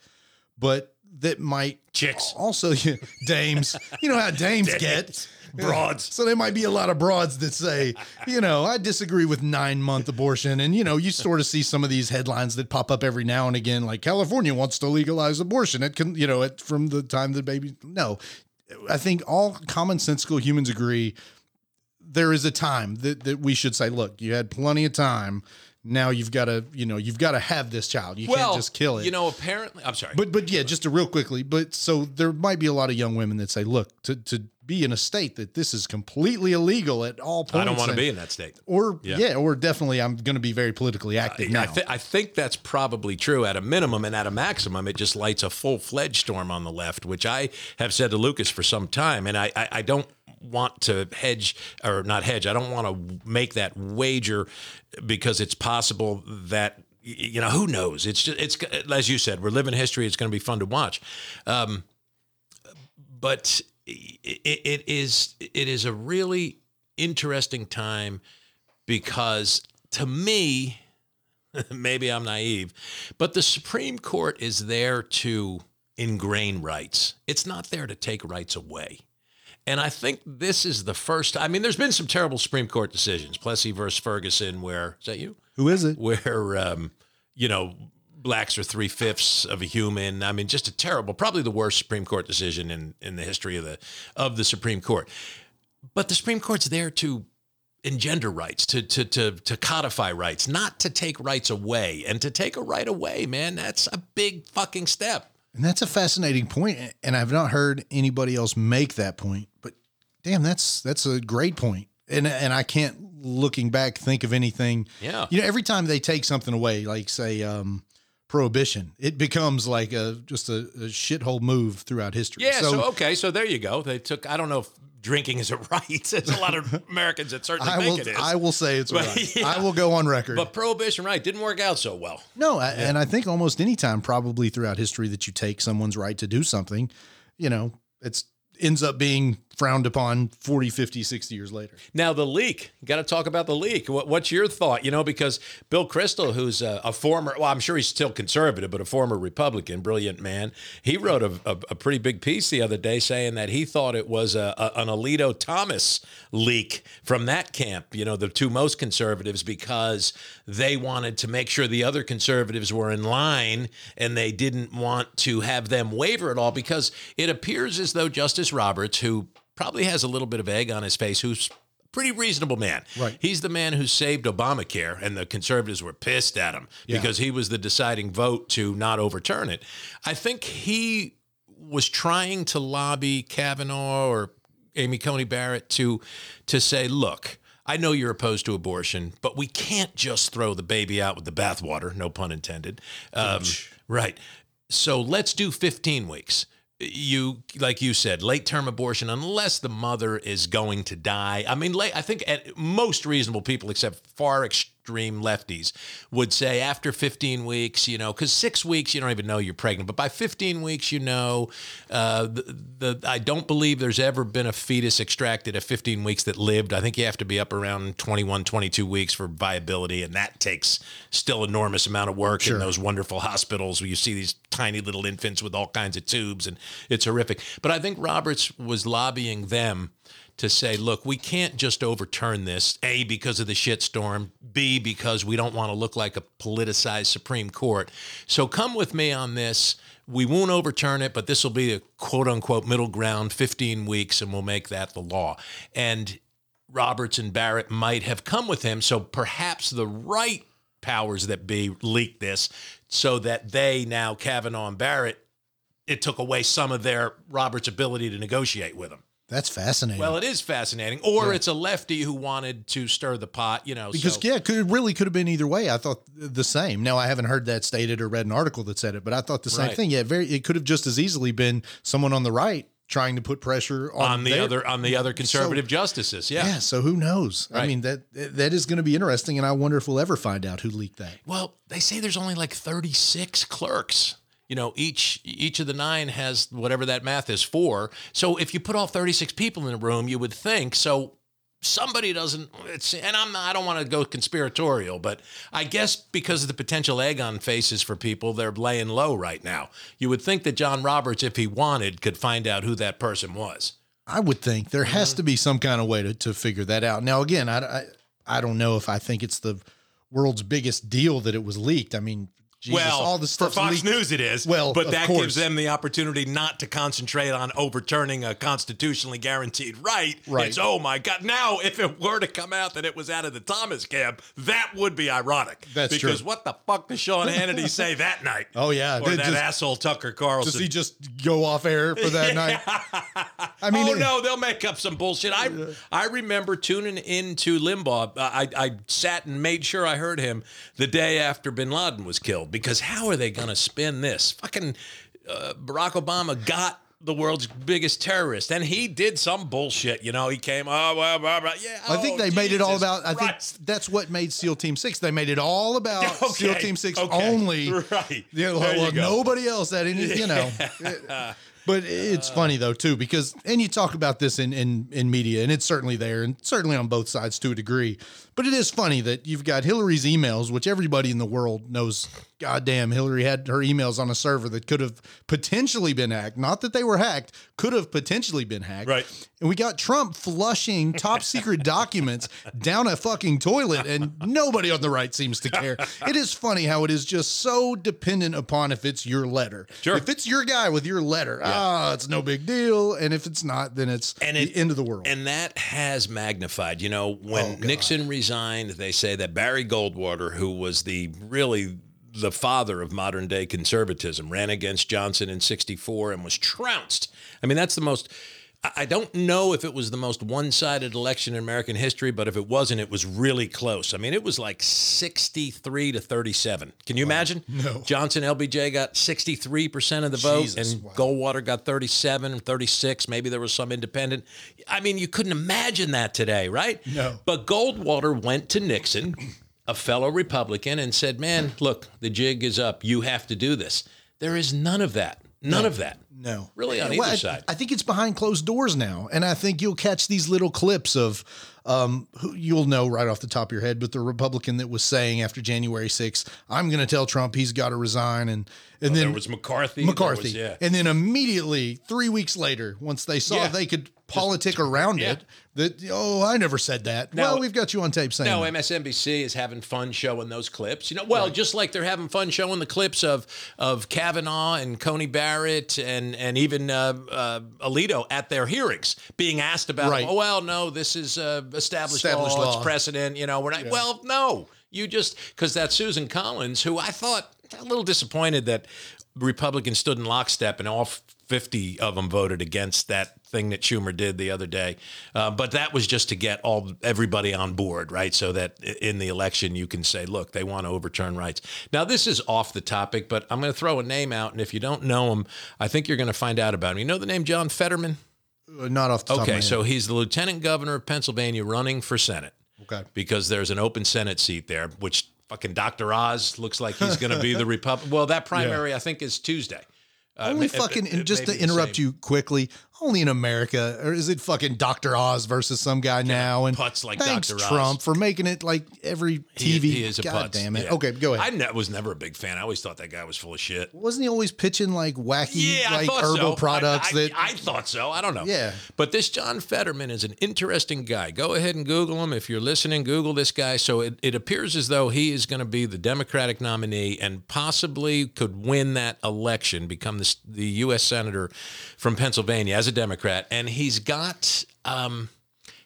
but that might chicks also dames. you know how dames, dames. get broads. So there might be a lot of broads that say, you know, I disagree with nine month abortion. And, you know, you sort of see some of these headlines that pop up every now and again, like California wants to legalize abortion. It can, you know, it, from the time the baby. No, I think all commonsensical humans agree there is a time that, that we should say, look, you had plenty of time now you've got to you know you've got to have this child you well, can't just kill it you know apparently i'm sorry but but yeah just to real quickly but so there might be a lot of young women that say look to to be in a state that this is completely illegal at all points. I don't want to be in that state. Or yeah, yeah or definitely I'm going to be very politically active uh, now. I, th- I, think that's probably true at a minimum, and at a maximum, it just lights a full fledged storm on the left, which I have said to Lucas for some time, and I, I, I don't want to hedge or not hedge. I don't want to make that wager because it's possible that you know who knows. It's just it's as you said, we're living history. It's going to be fun to watch. Um, but it, it is it is a really interesting time because to me, maybe I'm naive, but the Supreme Court is there to ingrain rights. It's not there to take rights away. And I think this is the first. I mean, there's been some terrible Supreme Court decisions. Plessy versus Ferguson, where is that you? Who is it? Where um, you know blacks are three fifths of a human. I mean, just a terrible, probably the worst Supreme Court decision in in the history of the of the Supreme Court. But the Supreme Court's there to engender rights, to to to to codify rights, not to take rights away. And to take a right away, man, that's a big fucking step. And that's a fascinating point, and I've not heard anybody else make that point. But damn, that's that's a great point. And and I can't looking back think of anything. Yeah. You know, every time they take something away, like say um prohibition. It becomes like a just a, a shithole move throughout history. Yeah. So, so, okay. So there you go. They took. I don't know if drinking is a right. There's a lot of Americans that certainly I think will, it is. I will say it's but, right. Yeah. I will go on record. But prohibition, right, didn't work out so well. No, yeah. and I think almost any time, probably throughout history, that you take someone's right to do something, you know, it's ends up being frowned upon 40, 50, 60 years later. Now, the leak, got to talk about the leak. What, what's your thought? You know, because Bill Kristol, who's a, a, former, well, I'm sure he's still conservative, but a former Republican, brilliant man, he wrote a, a, a pretty big piece the other day saying that he thought it was an Alito Thomas leak from that camp, you know, the two most conservatives, because they wanted to make sure the other conservatives were in line and they didn't want to have them waver at all because it appears as though Justice Roberts, who probably has a little bit of egg on his face, who's pretty reasonable man. Right. He's the man who saved Obamacare, and the conservatives were pissed at him yeah. because he was the deciding vote to not overturn it. I think he was trying to lobby Kavanaugh or Amy Coney Barrett to to say, look. I know you're opposed to abortion, but we can't just throw the baby out with the bathwater, no pun intended. Um, right. So let's do 15 weeks you like you said late term abortion unless the mother is going to die i mean late, i think at most reasonable people except far extreme lefties would say after 15 weeks you know because six weeks you don't even know you're pregnant but by 15 weeks you know uh, the, the i don't believe there's ever been a fetus extracted at 15 weeks that lived i think you have to be up around 21 22 weeks for viability and that takes still enormous amount of work sure. in those wonderful hospitals where you see these tiny little infants with all kinds of tubes and it's horrific but i think roberts was lobbying them to say, look, we can't just overturn this, A, because of the shitstorm, B, because we don't want to look like a politicized Supreme Court. So come with me on this. We won't overturn it, but this will be a quote unquote middle ground, 15 weeks, and we'll make that the law. And Roberts and Barrett might have come with him. So perhaps the right powers that be leaked this so that they now, Kavanaugh and Barrett, it took away some of their Roberts' ability to negotiate with him. That's fascinating. Well, it is fascinating. Or it's a lefty who wanted to stir the pot, you know. because so- yeah, it really could have been either way. I thought the same. Now I haven't heard that stated or read an article that said it, but I thought the same Right. thing. Yeah, very. It could have just as easily been someone on the right trying to put pressure on, on the their- other on the other conservative justices. Yeah. Yeah. So who knows? I mean that that is going to be interesting, and I wonder if we'll ever find out who leaked that. Well, they say there's only like 36 clerks. You know, each each of the nine has whatever that math is for. So if you put all 36 people in a room, you would think so somebody doesn't it's and I'm I don't want to go conspiratorial, but I guess because of the potential egg on faces for people, they're laying low right now. You would think that John Roberts if he wanted could find out who that person was. I would think there Mm-hmm. has to be some kind of way to, to figure that out. Now, again, I, I, I don't know if I think it's the world's biggest deal that it was leaked. I mean, Jesus, well, all the stuff for Fox News it is. Well, but that course. gives them the opportunity not to concentrate on overturning a constitutionally guaranteed right. Right. It's oh my god. Now, if it were to come out that it was out of the Thomas camp, that would be ironic. That's true. because what the fuck does Sean Hannity say that night? Oh, yeah. or that just- asshole Tucker Carlson. Does he just go off air for that night? I mean, oh it- no, they'll make up some bullshit. I I remember tuning into Limbaugh. I I sat and made sure I heard him the day after Bin Laden was killed because how are they going to spin this? Fucking uh, Barack Obama got the world's biggest terrorist, and he did some bullshit. You know, he came. Oh well, blah, blah, yeah. I think oh, they made it all Jesus about. I Christ. think that's what made SEAL Team Six. They made it all about SEAL Team Six okay, only. right. Well, you well, go. nobody else had any. You know. But it's funny though too because and you talk about this in, in in media and it's certainly there and certainly on both sides to a degree. But it is funny that you've got Hillary's emails, which everybody in the world knows. Goddamn, Hillary had her emails on a server that could have potentially been hacked. Not that they were hacked, could have potentially been hacked. Right. And we got Trump flushing top secret documents down a fucking toilet, and nobody on the right seems to care. It is funny how it is just so dependent upon if it's your letter. Sure. If it's your guy with your letter, ah, it's no big deal. And if it's not, then it's And the it- end of the world. And that has magnified. You know, when Oh, Nixon resigned, they say that Barry Goldwater, who was the really the father of modern day conservatism, ran against Johnson in 64 and was trounced. I mean, that's the most. I don't know if it was the most one sided election in American history, but if it wasn't, it was really close. I mean, it was like 63 to 37. Can you imagine? No. Johnson, LBJ got 63% of the vote, Jesus, and wow. Goldwater got 37 and 36. Maybe there was some independent. I mean, you couldn't imagine that today, right? No. But Goldwater went to Nixon, a fellow Republican, and said, Man, look, the jig is up. You have to do this. There is none of that. None of that. No, Really on Well, either I, side. I think it's behind closed doors now, and I think you'll catch these little clips of, um, who you'll know right off the top of your head, but the Republican that was saying after January 6th, I'm going to tell Trump he's got to resign, and and then there was McCarthy. McCarthy, was- yeah. and then immediately three weeks later, once they saw Yeah. they could politic around yeah. it, that oh, I never said that. Now- well, we've got you on tape saying No. MSNBC is having fun showing those clips. You know, well, just like they're having fun showing the clips of of Kavanaugh and Coney Barrett and and even uh, uh, Alito at their hearings, being asked about. Right. Oh well, no, this is uh, established, Established law, law. It's precedent. You know, we're not. Well, no, you just because that's Susan Collins, who I thought a little disappointed that Republicans stood in lockstep and all 50 of them voted against that thing that Schumer did the other day. Uh, but that was just to get all everybody on board, right? So that in the election you can say, look, they want to overturn rights. Now this is off the topic, but I'm going to throw a name out, and if you don't know him, I think you're going to find out about him. You know the name John Fetterman? Uh, Not off the top Okay, so he's the lieutenant governor of Pennsylvania running for Senate okay. because there's an open Senate seat there, which fucking Dr. Oz looks like he's going to be the Republican. Well, that primary I think is Tuesday. Uh, Only it- fucking, and just to interrupt you quickly, only in America, or is it fucking Dr. Oz versus some guy now? And putz like thanks Dr. Oz. Trump for making it like every TV. He, is a God putz. damn it. Yeah. Okay, go ahead. I ne- was never a big fan. I always thought that guy was full of shit. Wasn't he always pitching like wacky, Yeah, like herbal so. products I, that? I, I thought so. I don't know. Yeah. But this John Fetterman is an interesting guy. Go ahead and Google him. If you're listening, Google this guy. So it, it appears as though he is going to be the Democratic nominee and possibly could win that election, become the, the U.S. Senator from Pennsylvania as a Democrat. And he's got. Um,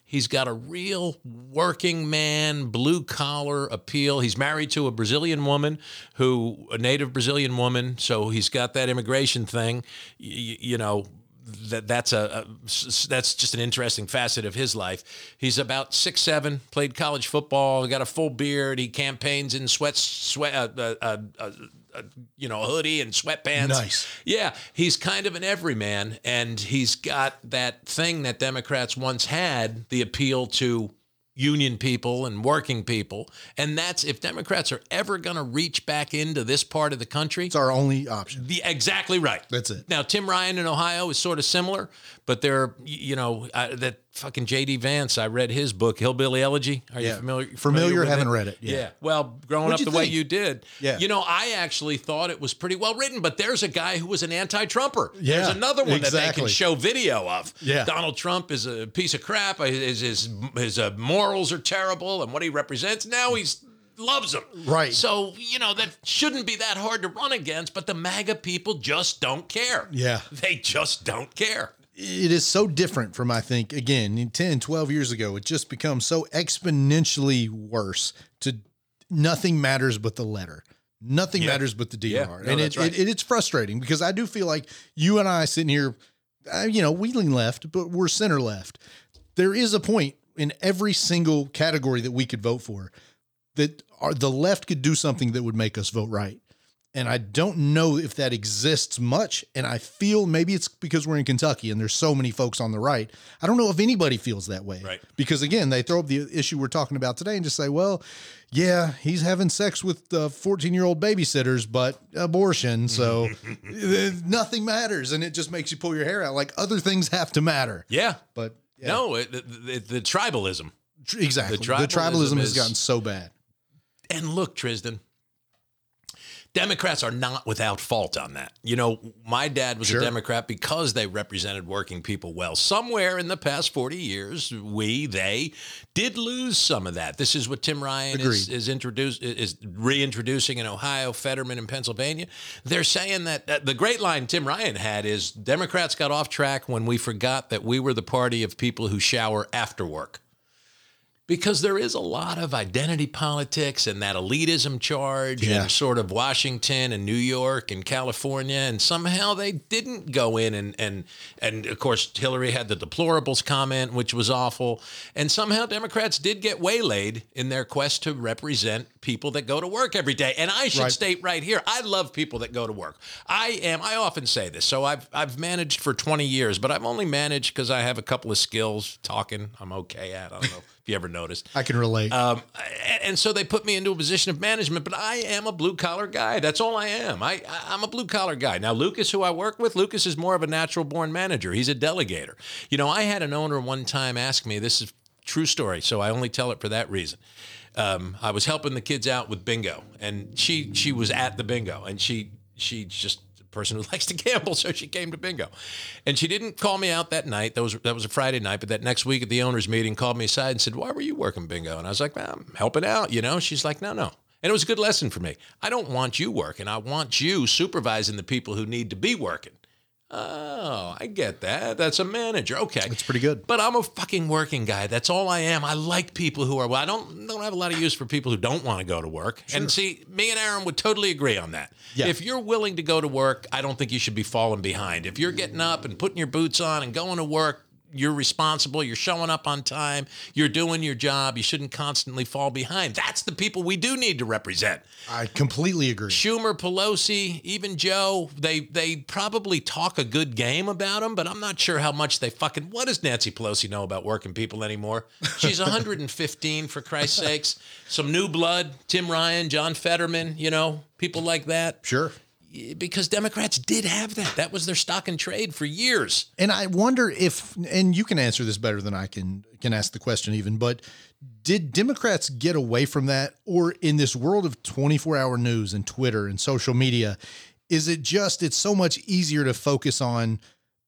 He's got a real working man, blue collar appeal. He's married to a Brazilian woman who, a native Brazilian woman. So he's got that immigration thing. Y- you know, that that's a, a that's just an interesting facet of his life. He's about six seven, played college football, got a full beard. He campaigns in sweat sweat uh, uh, uh, uh, uh, you know hoodie and sweatpants. Nice. Yeah, he's kind of an everyman, and he's got that thing that Democrats once had the appeal to union people and working people. And that's if Democrats are ever going to reach back into this part of the country. it's our only option. The, exactly right. That's it. Now, Tim Ryan in Ohio is sort of similar, but they're, you know, uh, that fucking J.D. Vance, I read his book, Hillbilly Elegy. Are you Yeah. familiar? Familiar, with haven't read it, yeah. Yeah. Well, growing What'd up you the way you did. Yeah. You know, I actually thought it was pretty well written, but there's a guy who was an anti Trumper. Yeah, There's another one that they can show video of. Yeah. Donald Trump is a piece of crap. His, his, his uh, morals are terrible and what he represents. Now he's loves them. Right. So, you know, that shouldn't be that hard to run against, but the MAGA people just don't care. Yeah. They just don't care. It is so different from I think again in 10 12 years ago it just becomes so exponentially worse to nothing matters but the letter. Nothing Yeah. matters but the DR Yeah, no, and it, right. it, it, it's frustrating because I do feel like you and I sitting here uh, you know wheeling left but we're center left. There is a point in every single category that we could vote for that are the left could do something that would make us vote right and I don't know if that exists much. And I feel maybe it's because we're in Kentucky and there's so many folks on the right. I don't know if anybody feels that way. Right. Because again, they throw up the issue we're talking about today and just say, well, yeah, he's having sex with the 14 year old babysitters, but abortion. So eh, nothing matters. And it just makes you pull your hair out. Like other things have to matter. Yeah. But yeah, No, it, the, the, tribalism. exactly. the The tribalism, tribalism has is- gotten so bad. And look, Trizdon, Democrats are not without fault on that. You know, my dad was Sure. a Democrat because they represented working people well. Somewhere in the past 40 years, we, they did lose some of that. This is what Tim Ryan is, Agreed. is introduced is reintroducing in Ohio, Fetterman in Pennsylvania. They're saying that uh, the great line Tim Ryan had is Democrats got off track when we forgot that we were the party of people who shower after work because there is a lot of identity politics and that elitism charge Yeah. and sort of Washington and New York and California and somehow they didn't go in and and and of course Hillary had the deplorables comment which was awful and somehow Democrats did get waylaid in their quest to represent people that go to work every day and I should Right. state right here I love people that go to work I am I often say this so I've I've managed for 20 years but I've only managed because I have a couple of skills talking I'm okay at I don't know if you ever noticed I can relate. um, and- so they put me into a position of management, but I am a blue collar guy. That's all I am. I- I'm a blue collar guy. Now, Lucas, who I work with, Lucas is more of a natural born manager. He's a delegator. You know, I had an owner one time ask me, this is true story, so I only tell it for that reason. Um, I was helping the kids out with bingo, and she she was at the bingo, and she she just a person who likes to gamble, so she came to bingo, and she didn't call me out that night. That was that was a Friday night, but that next week at the owners' meeting, called me aside and said, "Why were you working bingo?" And I was like, well, "I'm helping out," you know. She's like, "No, no." And it was a good lesson for me. I don't want you working. I want you supervising the people who need to be working. Oh, I get that. That's a manager. Okay. It's pretty good. But I'm a fucking working guy. That's all I am. I like people who are. Well, I don't don't have a lot of use for people who don't want to go to work. And see, me and Aaron would totally agree on that. Yeah. If you're willing to go to work, I don't think you should be falling behind. If you're getting up and putting your boots on and going to work, you're responsible. You're showing up on time. You're doing your job. You shouldn't constantly fall behind. That's the people we do need to represent. I completely agree. Schumer, Pelosi, even Joe, they they probably talk a good game about them, but I'm not sure how much they fucking. What does Nancy Pelosi know about working people anymore? She's 115 for Christ's sakes. Some new blood, Tim Ryan, John Fetterman, you know, people like that. Sure. Because Democrats did have that. That was their stock and trade for years. And I wonder if, and you can answer this better than I can can ask the question even, but did Democrats get away from that, or in this world of twenty four hour news and Twitter and social media, is it just it's so much easier to focus on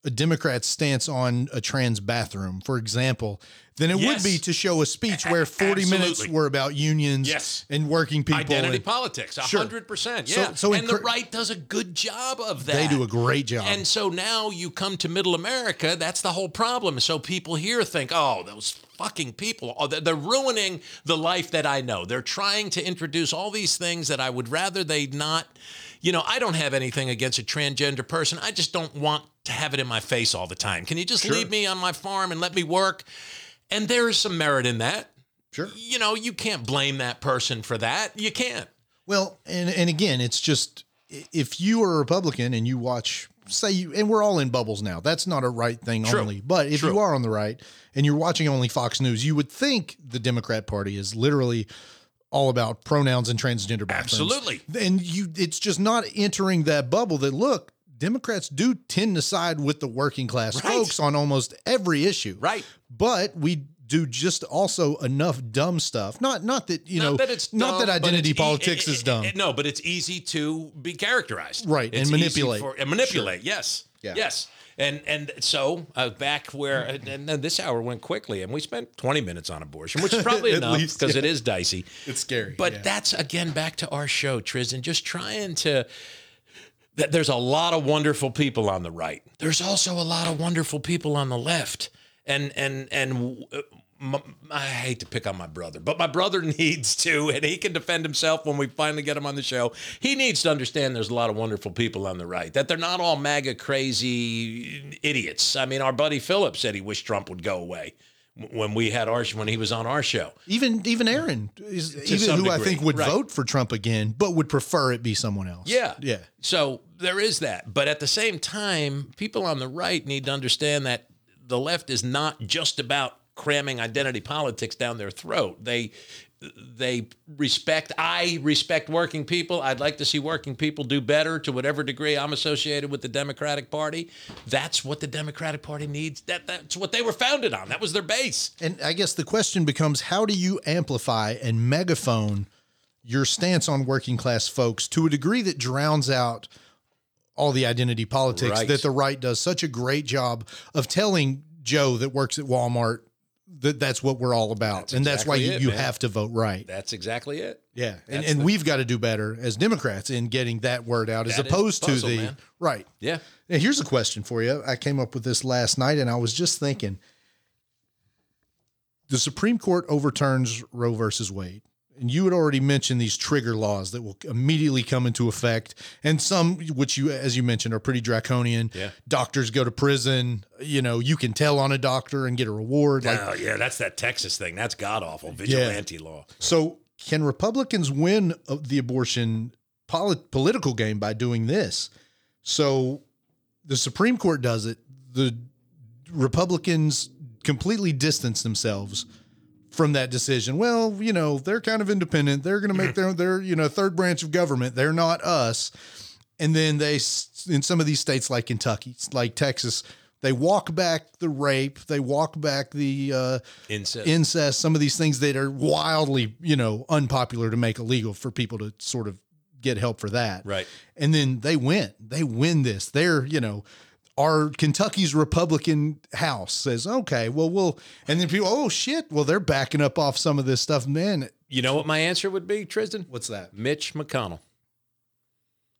a Democrat's stance on a trans bathroom, for example, than it Yes. would be to show a speech where 40 minutes were about unions Yes. and working people. Identity and- politics, a hundred percent. So- Yeah. so and the right does a good job of that. They do a great job. And so now you come to middle America, that's the whole problem. So people here think, oh, those fucking people, oh, they're they're ruining the life that I know. They're trying to introduce all these things that I would rather they not. You know, I don't have anything against a transgender person. I just don't want to have it in my face all the time. Can you just leave me on my farm and let me work? And there is some merit in that. Sure. You know, you can't blame that person for that. You can't. Well, and and again, it's just if you are a Republican and you watch, say you, and we're all in bubbles now. That's not a right thing True. only. But if True. you are on the right and you're watching only Fox News, you would think the Democrat Party is literally all about pronouns and transgender bathrooms. Absolutely. And you, it's just not entering that bubble that look. Democrats do tend to side with the working class Right. folks on almost every issue. Right. But we do just also enough dumb stuff. Not not that you know not that it's not that dumb, identity it's e- politics it- is dumb. it- it- no, but it's easy to be characterized, Right, and manipulate. for- and manipulate. Yes, Yeah. yes, and and so uh, back where and, and then this hour went quickly, and we spent twenty minutes on abortion, which is probably enough because yeah. it is dicey. It's scary, but yeah. that's again back to our show, Trizdon. Just trying to. That there's a lot of wonderful people on the right. There's also a lot of wonderful people on the left, and and and. uh, m- I hate to pick on my brother, but my brother needs to, and he can defend himself when we finally get him on the show. He needs to understand there's a lot of wonderful people on the right, that they're not all MAGA crazy idiots. I mean, our buddy Phillips said he wished Trump would go away when we had our when he was on our show. Even even Aaron is even who I think would right. vote for Trump again, but would prefer it be someone else. Yeah. Yeah. So there is that. But at the same time, people on the right need to understand that the left is not just about cramming identity politics down their throat. They they respect I respect working people. I'd like to see working people do better to whatever degree I'm associated with the Democratic Party. That's what the Democratic Party needs. That that's what they were founded on. That was their base. And I guess the question becomes how do you amplify and megaphone your stance on working class folks to a degree that drowns out all the identity politics Right. that the right does such a great job of telling Joe that works at Walmart that that's what we're all about. and that's why you, it, you man. have to vote right. That's exactly it. Yeah. And, That's and the- we've got to do better as Democrats in getting that word out as opposed the puzzle, to the man. right. Yeah. Now, here's a question for you. I came up with this last night and I was just thinking the Supreme Court overturns Roe versus Wade. And you had already mentioned these trigger laws that will immediately come into effect. And some, which you, as you mentioned, are pretty draconian. Yeah. Doctors go to prison. You know, you can tell on a doctor and get a reward. Like, oh yeah, that's that Texas thing. That's god awful vigilante law. So, can Republicans win the abortion polit- political game by doing this? So, the Supreme Court does it. The Republicans completely distance themselves from that decision. Well, you know, they're kind of independent. They're going to make their their you know third branch of government. They're not us. And then they in some of these states like Kentucky, like Texas, they walk back the rape. They walk back the uh, Incest. incest, some of these things that are wildly, you know, unpopular to make illegal for people to sort of get help for that. Right. And then they win. They win this. They're, you know, our Kentucky's Republican House says, okay, well, we'll, and then people, oh shit, well, they're backing up off some of this stuff. Man, You know what my answer would be, Trizdon? what's that? Mitch McConnell.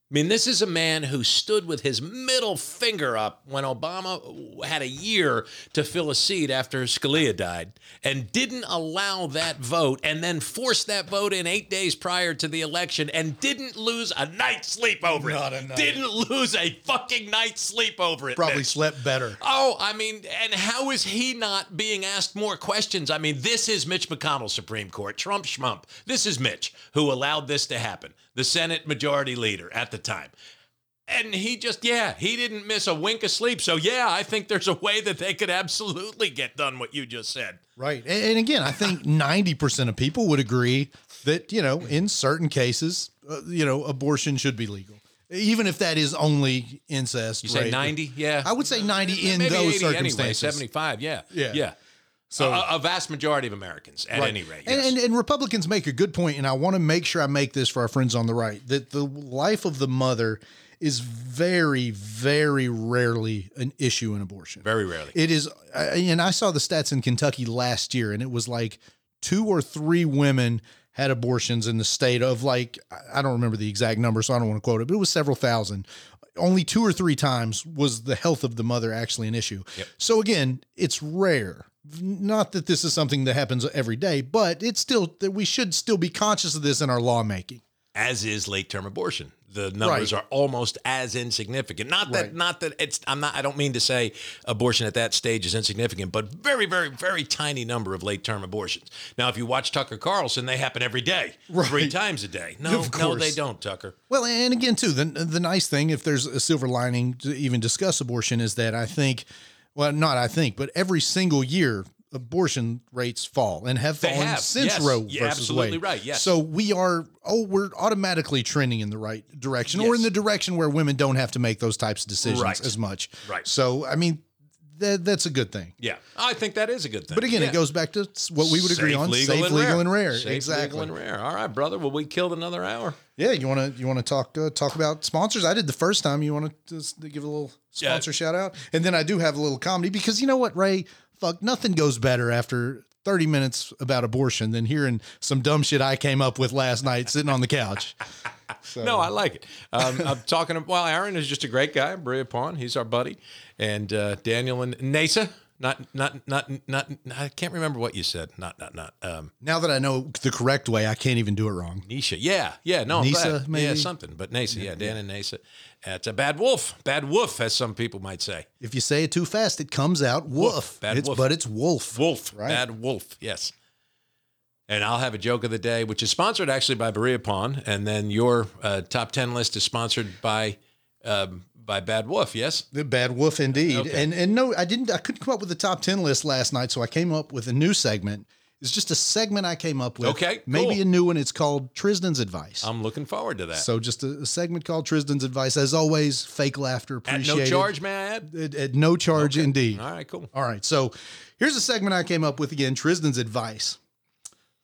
I mean, this is a man who stood with his middle finger up when Obama had a year to fill a seat after Scalia died and didn't allow that vote and then forced that vote in eight days prior to the election and didn't lose a night's sleep over Not it. Didn't lose a fucking night's sleep over it. Probably slept better. Oh, I mean, and how is he not being asked more questions? I mean, this is Mitch McConnell, Supreme Court, Trump schmump. This is Mitch who allowed this to happen, the Senate Majority Leader at the time. And he just, yeah, he didn't miss a wink of sleep. So, yeah, I think there's a way that they could absolutely get done what you just said. Right. And, and again, I think 90% of people would agree that, you know, in certain cases, uh, you know, abortion should be legal. even if that is only incest. You say 90? Yeah. I would say 90 in Maybe those 80 anyway, circumstances. 75, yeah. Yeah. Yeah. So- a, a vast majority of Americans, at Right. any rate. And, yes. and, and Republicans make a good point, and I want to make sure I make this for our friends on the right that the life of the mother is very, very rarely an issue in abortion. Very rarely. It is, and I saw the stats in Kentucky last year, and it was like two or three women had abortions in the state of like, I don't remember the exact number, so I don't want to quote it, but it was several thousand. Only two or three times was the health of the mother actually an issue. So again, it's rare. Not that this is something that happens every day, but it's still that we should still be conscious of this in our lawmaking. as is late term abortion. The numbers Right. are almost as insignificant. Not that Right. not that it's I'm not I don't mean to say abortion at that stage is insignificant, but very, very, very tiny number of late term abortions. Now if you watch Tucker Carlson, they happen every day. Three times a day. No, no, they don't, Tucker. Well, and again, too, the the nice thing, if there's a silver lining to even discuss abortion, is that I think, well, not I think, but every single year, abortion rates fall and have They fallen have, since yes. Roe versus absolutely Wade. right, yes. So we are, oh, we're automatically trending in the right direction, or in the direction where women don't have to make those types of decisions Right. as much. Right. So I mean, that that's a good thing. Yeah. I think that is a good thing. But again, Yeah. it goes back to what we would agree on: legal, safe, and legal, rare. and rare. Safe, exactly. legal, and rare. All right, brother. Well, we killed another hour. Yeah, you want to you want to talk uh, talk about sponsors? I did the first time. You want to just give a little Yeah. sponsor shout out, and then I do have a little comedy because you know what, Ray? Fuck, nothing goes better after thirty minutes about abortion than hearing some dumb shit I came up with last night sitting on the couch. So, No, I like it. Um, I'm talking. Well, Aaron is just a great guy. Berea Pawn, he's our buddy, and uh, Daniel and Nasa. Not, not, not, not. I can't remember what you said. Not, not, not. Um, now that I know the correct way, I can't even do it wrong. Nisha. Yeah, yeah. No, Nisa, glad. Yeah, something. But Nasa. Yeah, Dan and Nasa. At a Bad Wolf. Bad Wolf, as some people might say. If you say it too fast, it comes out wolf. Bad it's, wolf. But it's wolf. Wolf. Right. Bad Wolf. Yes. And I'll have a joke of the day, which is sponsored actually by Berea Pawn, and then your uh, top ten list is sponsored by um, by Bad Wolf. Yes. The bad wolf indeed. Okay. And and no, I didn't I couldn't come up with the top 10 list last night, so I came up with a new segment. It's just a segment I came up with. Okay, Maybe cool. a new one. It's called Trizdon's Advice. I'm looking forward to that. so just a, a segment called Trizdon's Advice. As always, fake laughter At appreciated. no charge, may I add? At, at no charge indeed. All right, cool. All right. So here's a segment I came up with again Trizdon's advice.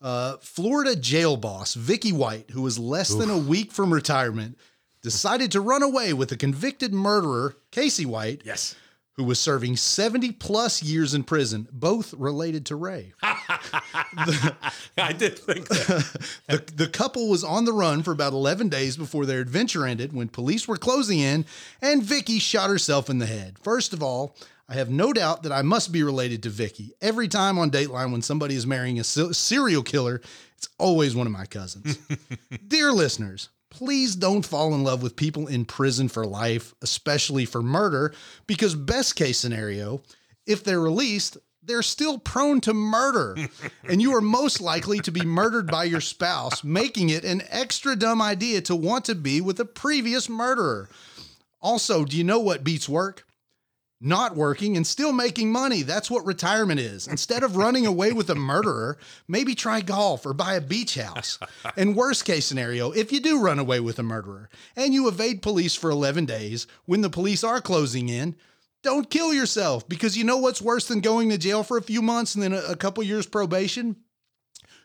Uh, Florida jail boss Vicky White, who was less than a week from retirement, decided to run away with a convicted murderer, Casey White, Yes. who was serving 70 plus years in prison, both related to Ray. I did think that. The, the couple was on the run for about 11 days before their adventure ended when police were closing in and Vicky shot herself in the head. First of all, I have no doubt that I must be related to Vicky. Every time on Dateline when somebody is marrying a serial killer, it's always one of my cousins. Dear listeners, please don't fall in love with people in prison for life, especially for murder, because best case scenario, if they're released, they're still prone to murder. and you are most likely to be murdered by your spouse, making it an extra dumb idea to want to be with a previous murderer. Also, do you know what beats work? Not working and still making money. That's what retirement is. Instead of running away with a murderer, maybe try golf or buy a beach house. And worst case scenario, if you do run away with a murderer and you evade police for 11 days, when the police are closing in, don't kill yourself because you know what's worse than going to jail for a few months and then a, couple years probation?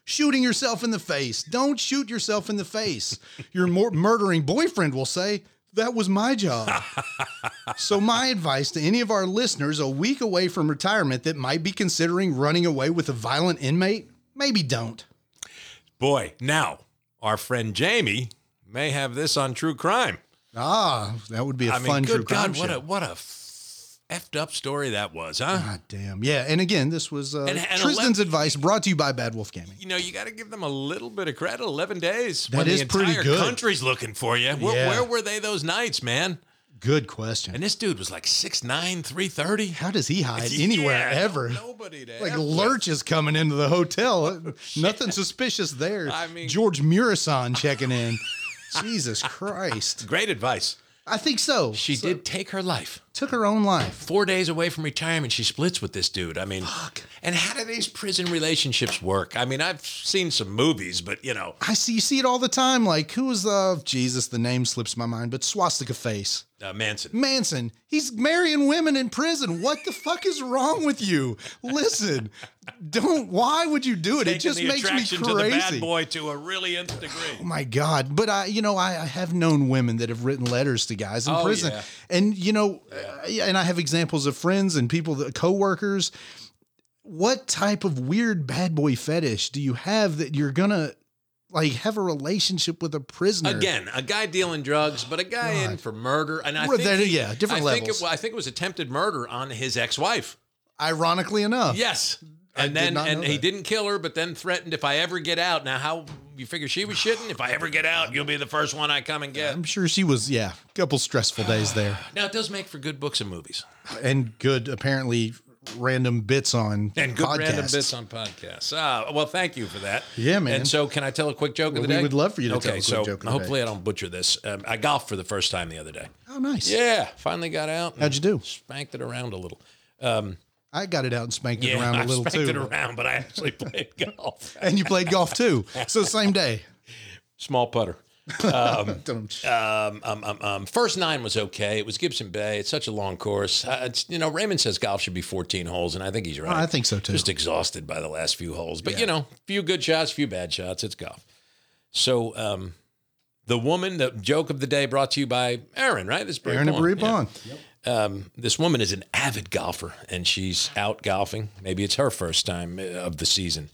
Shooting yourself in the face. Don't shoot yourself in the face. Your murdering boyfriend will say, That was my job. so, my advice to any of our listeners a week away from retirement that might be considering running away with a violent inmate, maybe don't. Boy, now our friend Jamie may have this on true crime. Ah, that would be a I mean, fun true good crime God, what show. a what a effed up story that was, huh? God damn. Yeah. And again, this was uh, And- and Trizdon's 11 advice brought to you by Bad Wolf Gaming. You know, you got to give them a little bit of credit. Eleven days. That when is the pretty good. Country's looking for you. Where, Yeah. where were they those nights, man? Good question. And this dude was like 6'9", 330. How does he hide anywhere ever? Nobody to Like with. Lurch is coming into the hotel. Nothing suspicious there. I mean- George Murison checking in. Jesus Christ. Great advice. I think so. She So- did take her life. took her own life. Four days away from retirement, she splits with this dude. I mean, Fuck. and how do these prison relationships work? I mean, I've seen some movies, but you know, I see you see it all the time. Like who was uh Jesus? The name slips my mind, but swastika face. uh, Manson. Manson, he's marrying women in prison. What the fuck is wrong with you? Listen, don't. Why would you do it? it just the makes me attraction to the bad crazy. boy to a really nth degree. Oh my God. But I, you know, I, I have known women that have written letters to guys in Oh, prison. yeah. And, you know, uh, and I have examples of friends and people, that coworkers. What type of weird bad boy fetish do you have that you're going to like have a relationship with a prisoner? Again, a guy dealing drugs, but a guy in for murder, and I think there- he- yeah, different I think levels. It, I think it was attempted murder on his ex-wife. Ironically enough. Yes. I And did then and he didn't kill her, but then threatened if I ever get out. Now how you figure she was shitting? If I ever get out, you'll be the first one I come and get. I'm sure she was, yeah, a couple stressful days there. Now it does make for good books and movies. And good, apparently, random bits on And good podcasts. random bits on podcasts. Ah, well, thank you for that. Yeah, man. And so, can I tell a quick joke of the we day? would love for you to okay, tell a quick so joke of hopefully I don't butcher this. Um, I golfed for the first time the other day. Oh, nice. Yeah, finally got out. How'd you do? Spanked it around a little. I got it out and spanked it around a I little bit. I spanked too. it around, but I actually played golf. And you played golf too. So same day. Small putter. Dum- Um, um, um, um, first nine was okay. It was Gibson Bay. It's such a long course. Uh, it's, you know, Raymond says golf should be 14 holes, and I think he's right. I think so too. Just exhausted by the last few holes. But, you know, few good shots, few bad shots. It's golf. So, um, the woman, the joke of the day brought to you by Aaron, right? This is Aaron and Pond. Brie Yeah. Bond. Um, this woman is an avid golfer and she's out golfing. Maybe it's her first time uh, of the season.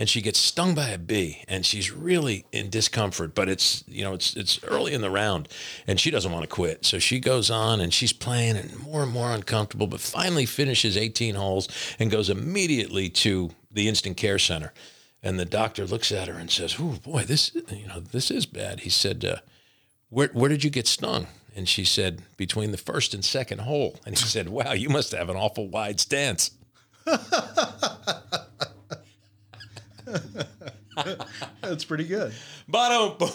And she gets stung by a bee and she's really in discomfort, but it's, you know, it's it's early in the round and she doesn't want to quit. So she goes on and she's playing and more and more uncomfortable, but finally finishes 18 holes and goes immediately to the instant care center. And the doctor looks at her and says, "Oh boy, this you know, this is bad." He said, uh, where, where did you get stung? And she said, between the first and second hole. And he said, wow, you must have an awful wide stance. That's pretty good. Bottom.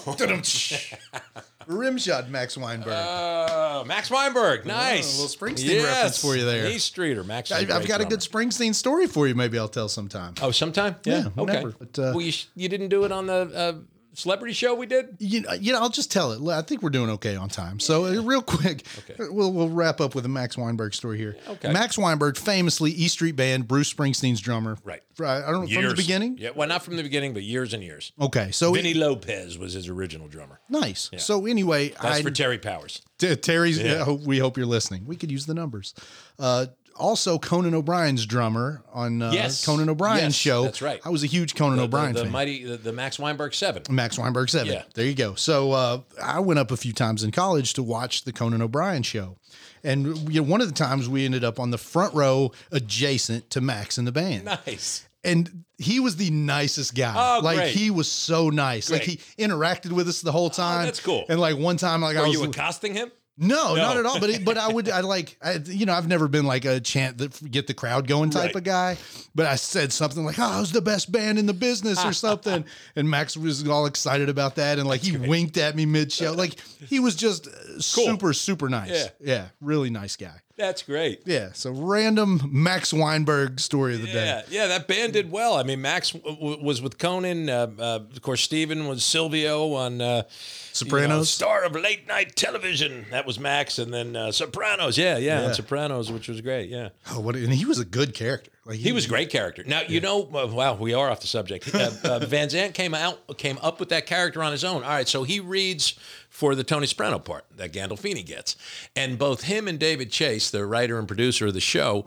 Rim shot, Max Weinberg. Uh, Max Weinberg, nice. a little Springsteen reference for you there. He's Streeter. Max. I, I've got a good Springsteen story for you. Maybe I'll tell sometime. Oh, sometime. Yeah. Yeah. Okay. But, uh, well, you, sh- you didn't do it on the uh, celebrity show we did. You know, you know, I'll just tell it. I think we're doing okay on time. So, uh, real quick, okay. we'll we'll wrap up with a Max Weinberg story here. Okay. Max Weinberg, famously E Street Band, Bruce Springsteen's drummer. Right. I don't know from the beginning. Yeah. Well, not from the beginning, but years and years. Okay, so Vini Lopez was his original drummer. nice. So anyway, That's I for Terry Powers. T- Terry's. Yeah. We hope you're listening. We could use the numbers. Uh, also, Conan O'Brien's drummer on uh, Yes. Conan O'Brien's Yes, show. that's right. I was a huge Conan The, O'Brien the, the fan. mighty, the, the Max Weinberg Seven. Max Weinberg seven. Yeah. There you go. So uh, I went up a few times in college to watch the Conan O'Brien show, and you know, one of the times we ended up on the front row adjacent to Max and the band. Nice. And he was the nicest guy. Oh, like great. he was so nice. Like he interacted with us the whole time. that's cool. And like one time, like I Are was you accosting him? No, No. not at all. But it, but I would I like I you know I've never been like a chant that get the crowd going type Right. of guy. But I said something like, "Oh, I was the best band in the business" or something, and Max was all excited about that, and like he winked at me mid show. Like he was just uh, super super nice. Yeah. yeah, really nice guy. That's great. Yeah. So random Max Weinberg story of the day. Yeah, yeah, that band did well. I mean, Max w- w- was with Conan. Uh, uh, of course, Steven was Silvio on uh, Sopranos? you know, star of late night television. That was Max, and then uh, Sopranos. Yeah, yeah, Yeah. on Sopranos, which was great. Yeah, Oh, what? And he was a good character. Like he was a great character. Now you know, uh, wow, we are off the subject. Uh, uh, Van Zandt came out, came up with that character on his own. All right, so he reads for the Tony Soprano part that Gandolfini gets, and both him and David Chase, the writer and producer of the show,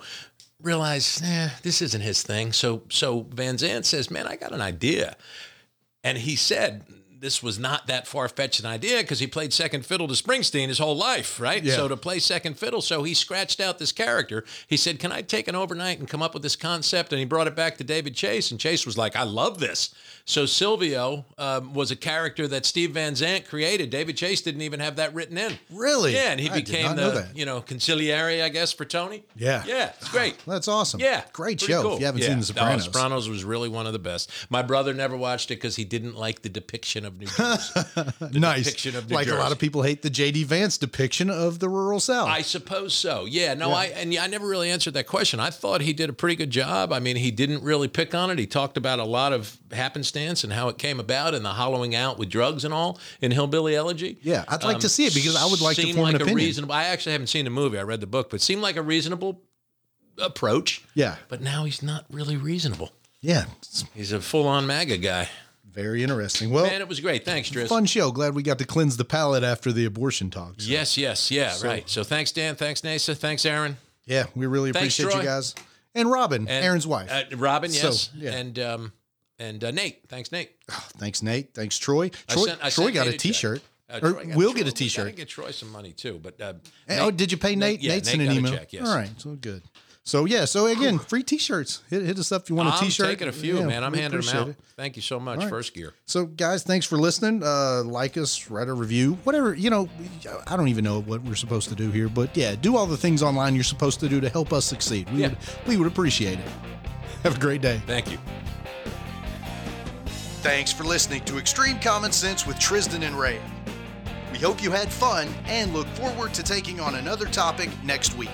realize, eh, this isn't his thing. So, so Van Zandt says, "Man, I got an idea," and he said. This was not that far fetched an idea because he played second fiddle to Springsteen his whole life, right? Yeah. So to play second fiddle, so he scratched out this character. He said, "Can I take an overnight and come up with this concept?" And he brought it back to David Chase, and Chase was like, "I love this." So Silvio um, was a character that Steve Van Zandt created. David Chase didn't even have that written in. Really? Yeah, and he I became the you know consigliere, I guess, for Tony. Yeah. yeah, it's great. That's awesome. Yeah, Great show. cool. If you haven't Yeah. seen The Oh, Sopranos. Sopranos was really one of the best. My brother never watched it because he didn't like the depiction of New Jersey. nice. depiction of New like a lot of people hate the J.D. Vance depiction of the rural South. I suppose so. Yeah. No, I and I never really answered that question. I thought he did a pretty good job. I mean, he didn't really pick on it. He talked about a lot of happenstance and how it came about and the hollowing out with drugs and all in Hillbilly Elegy. Yeah, I'd like to um, see it because I would like to form an like opinion. A reasonable. I actually haven't seen the movie. I read the book, but it seemed like a reasonable approach. yeah, But now he's not really reasonable. yeah, He's a full-on MAGA guy. Very interesting. Well, Man, it was great. Thanks, Driz. fun show. Glad we got to cleanse the palate after the abortion talks. Yes, yes, yeah, right. So thanks, Dan. Thanks, Nasa. Thanks, Aaron. Yeah, we really Thanks, appreciate you guys. And Robin, And, Aaron's wife. Uh, Robin, So, yes. yeah. And um, and uh, Nate. Thanks, Nate. Thanks, Nate. Thanks, Troy. I Troy, sent- I Troy got Nate a T-shirt. Uh, or we'll Troy- get a T-shirt. Get Troy some money too, but uh, Hey, oh, did you pay Nate? yeah, Nate's Nate in an email. check, yes. All right, so good. So yeah, so again, free T-shirts. Hit, hit us up if you want a I'm T-shirt. I'm taking a few, Yeah, man. I'm handing them out. it. Thank you so much. right. First gear. So, guys, thanks for listening. Uh, like us, write a review, whatever. You know, I don't even know what we're supposed to do here, but yeah, do all the things online you're supposed to do to help us succeed. We Yeah. would, we would appreciate it. Have a great day. Thank you. Thanks for listening to Extreme Common Sense with Trizdon and Ray. We hope you had fun and look forward to taking on another topic next week.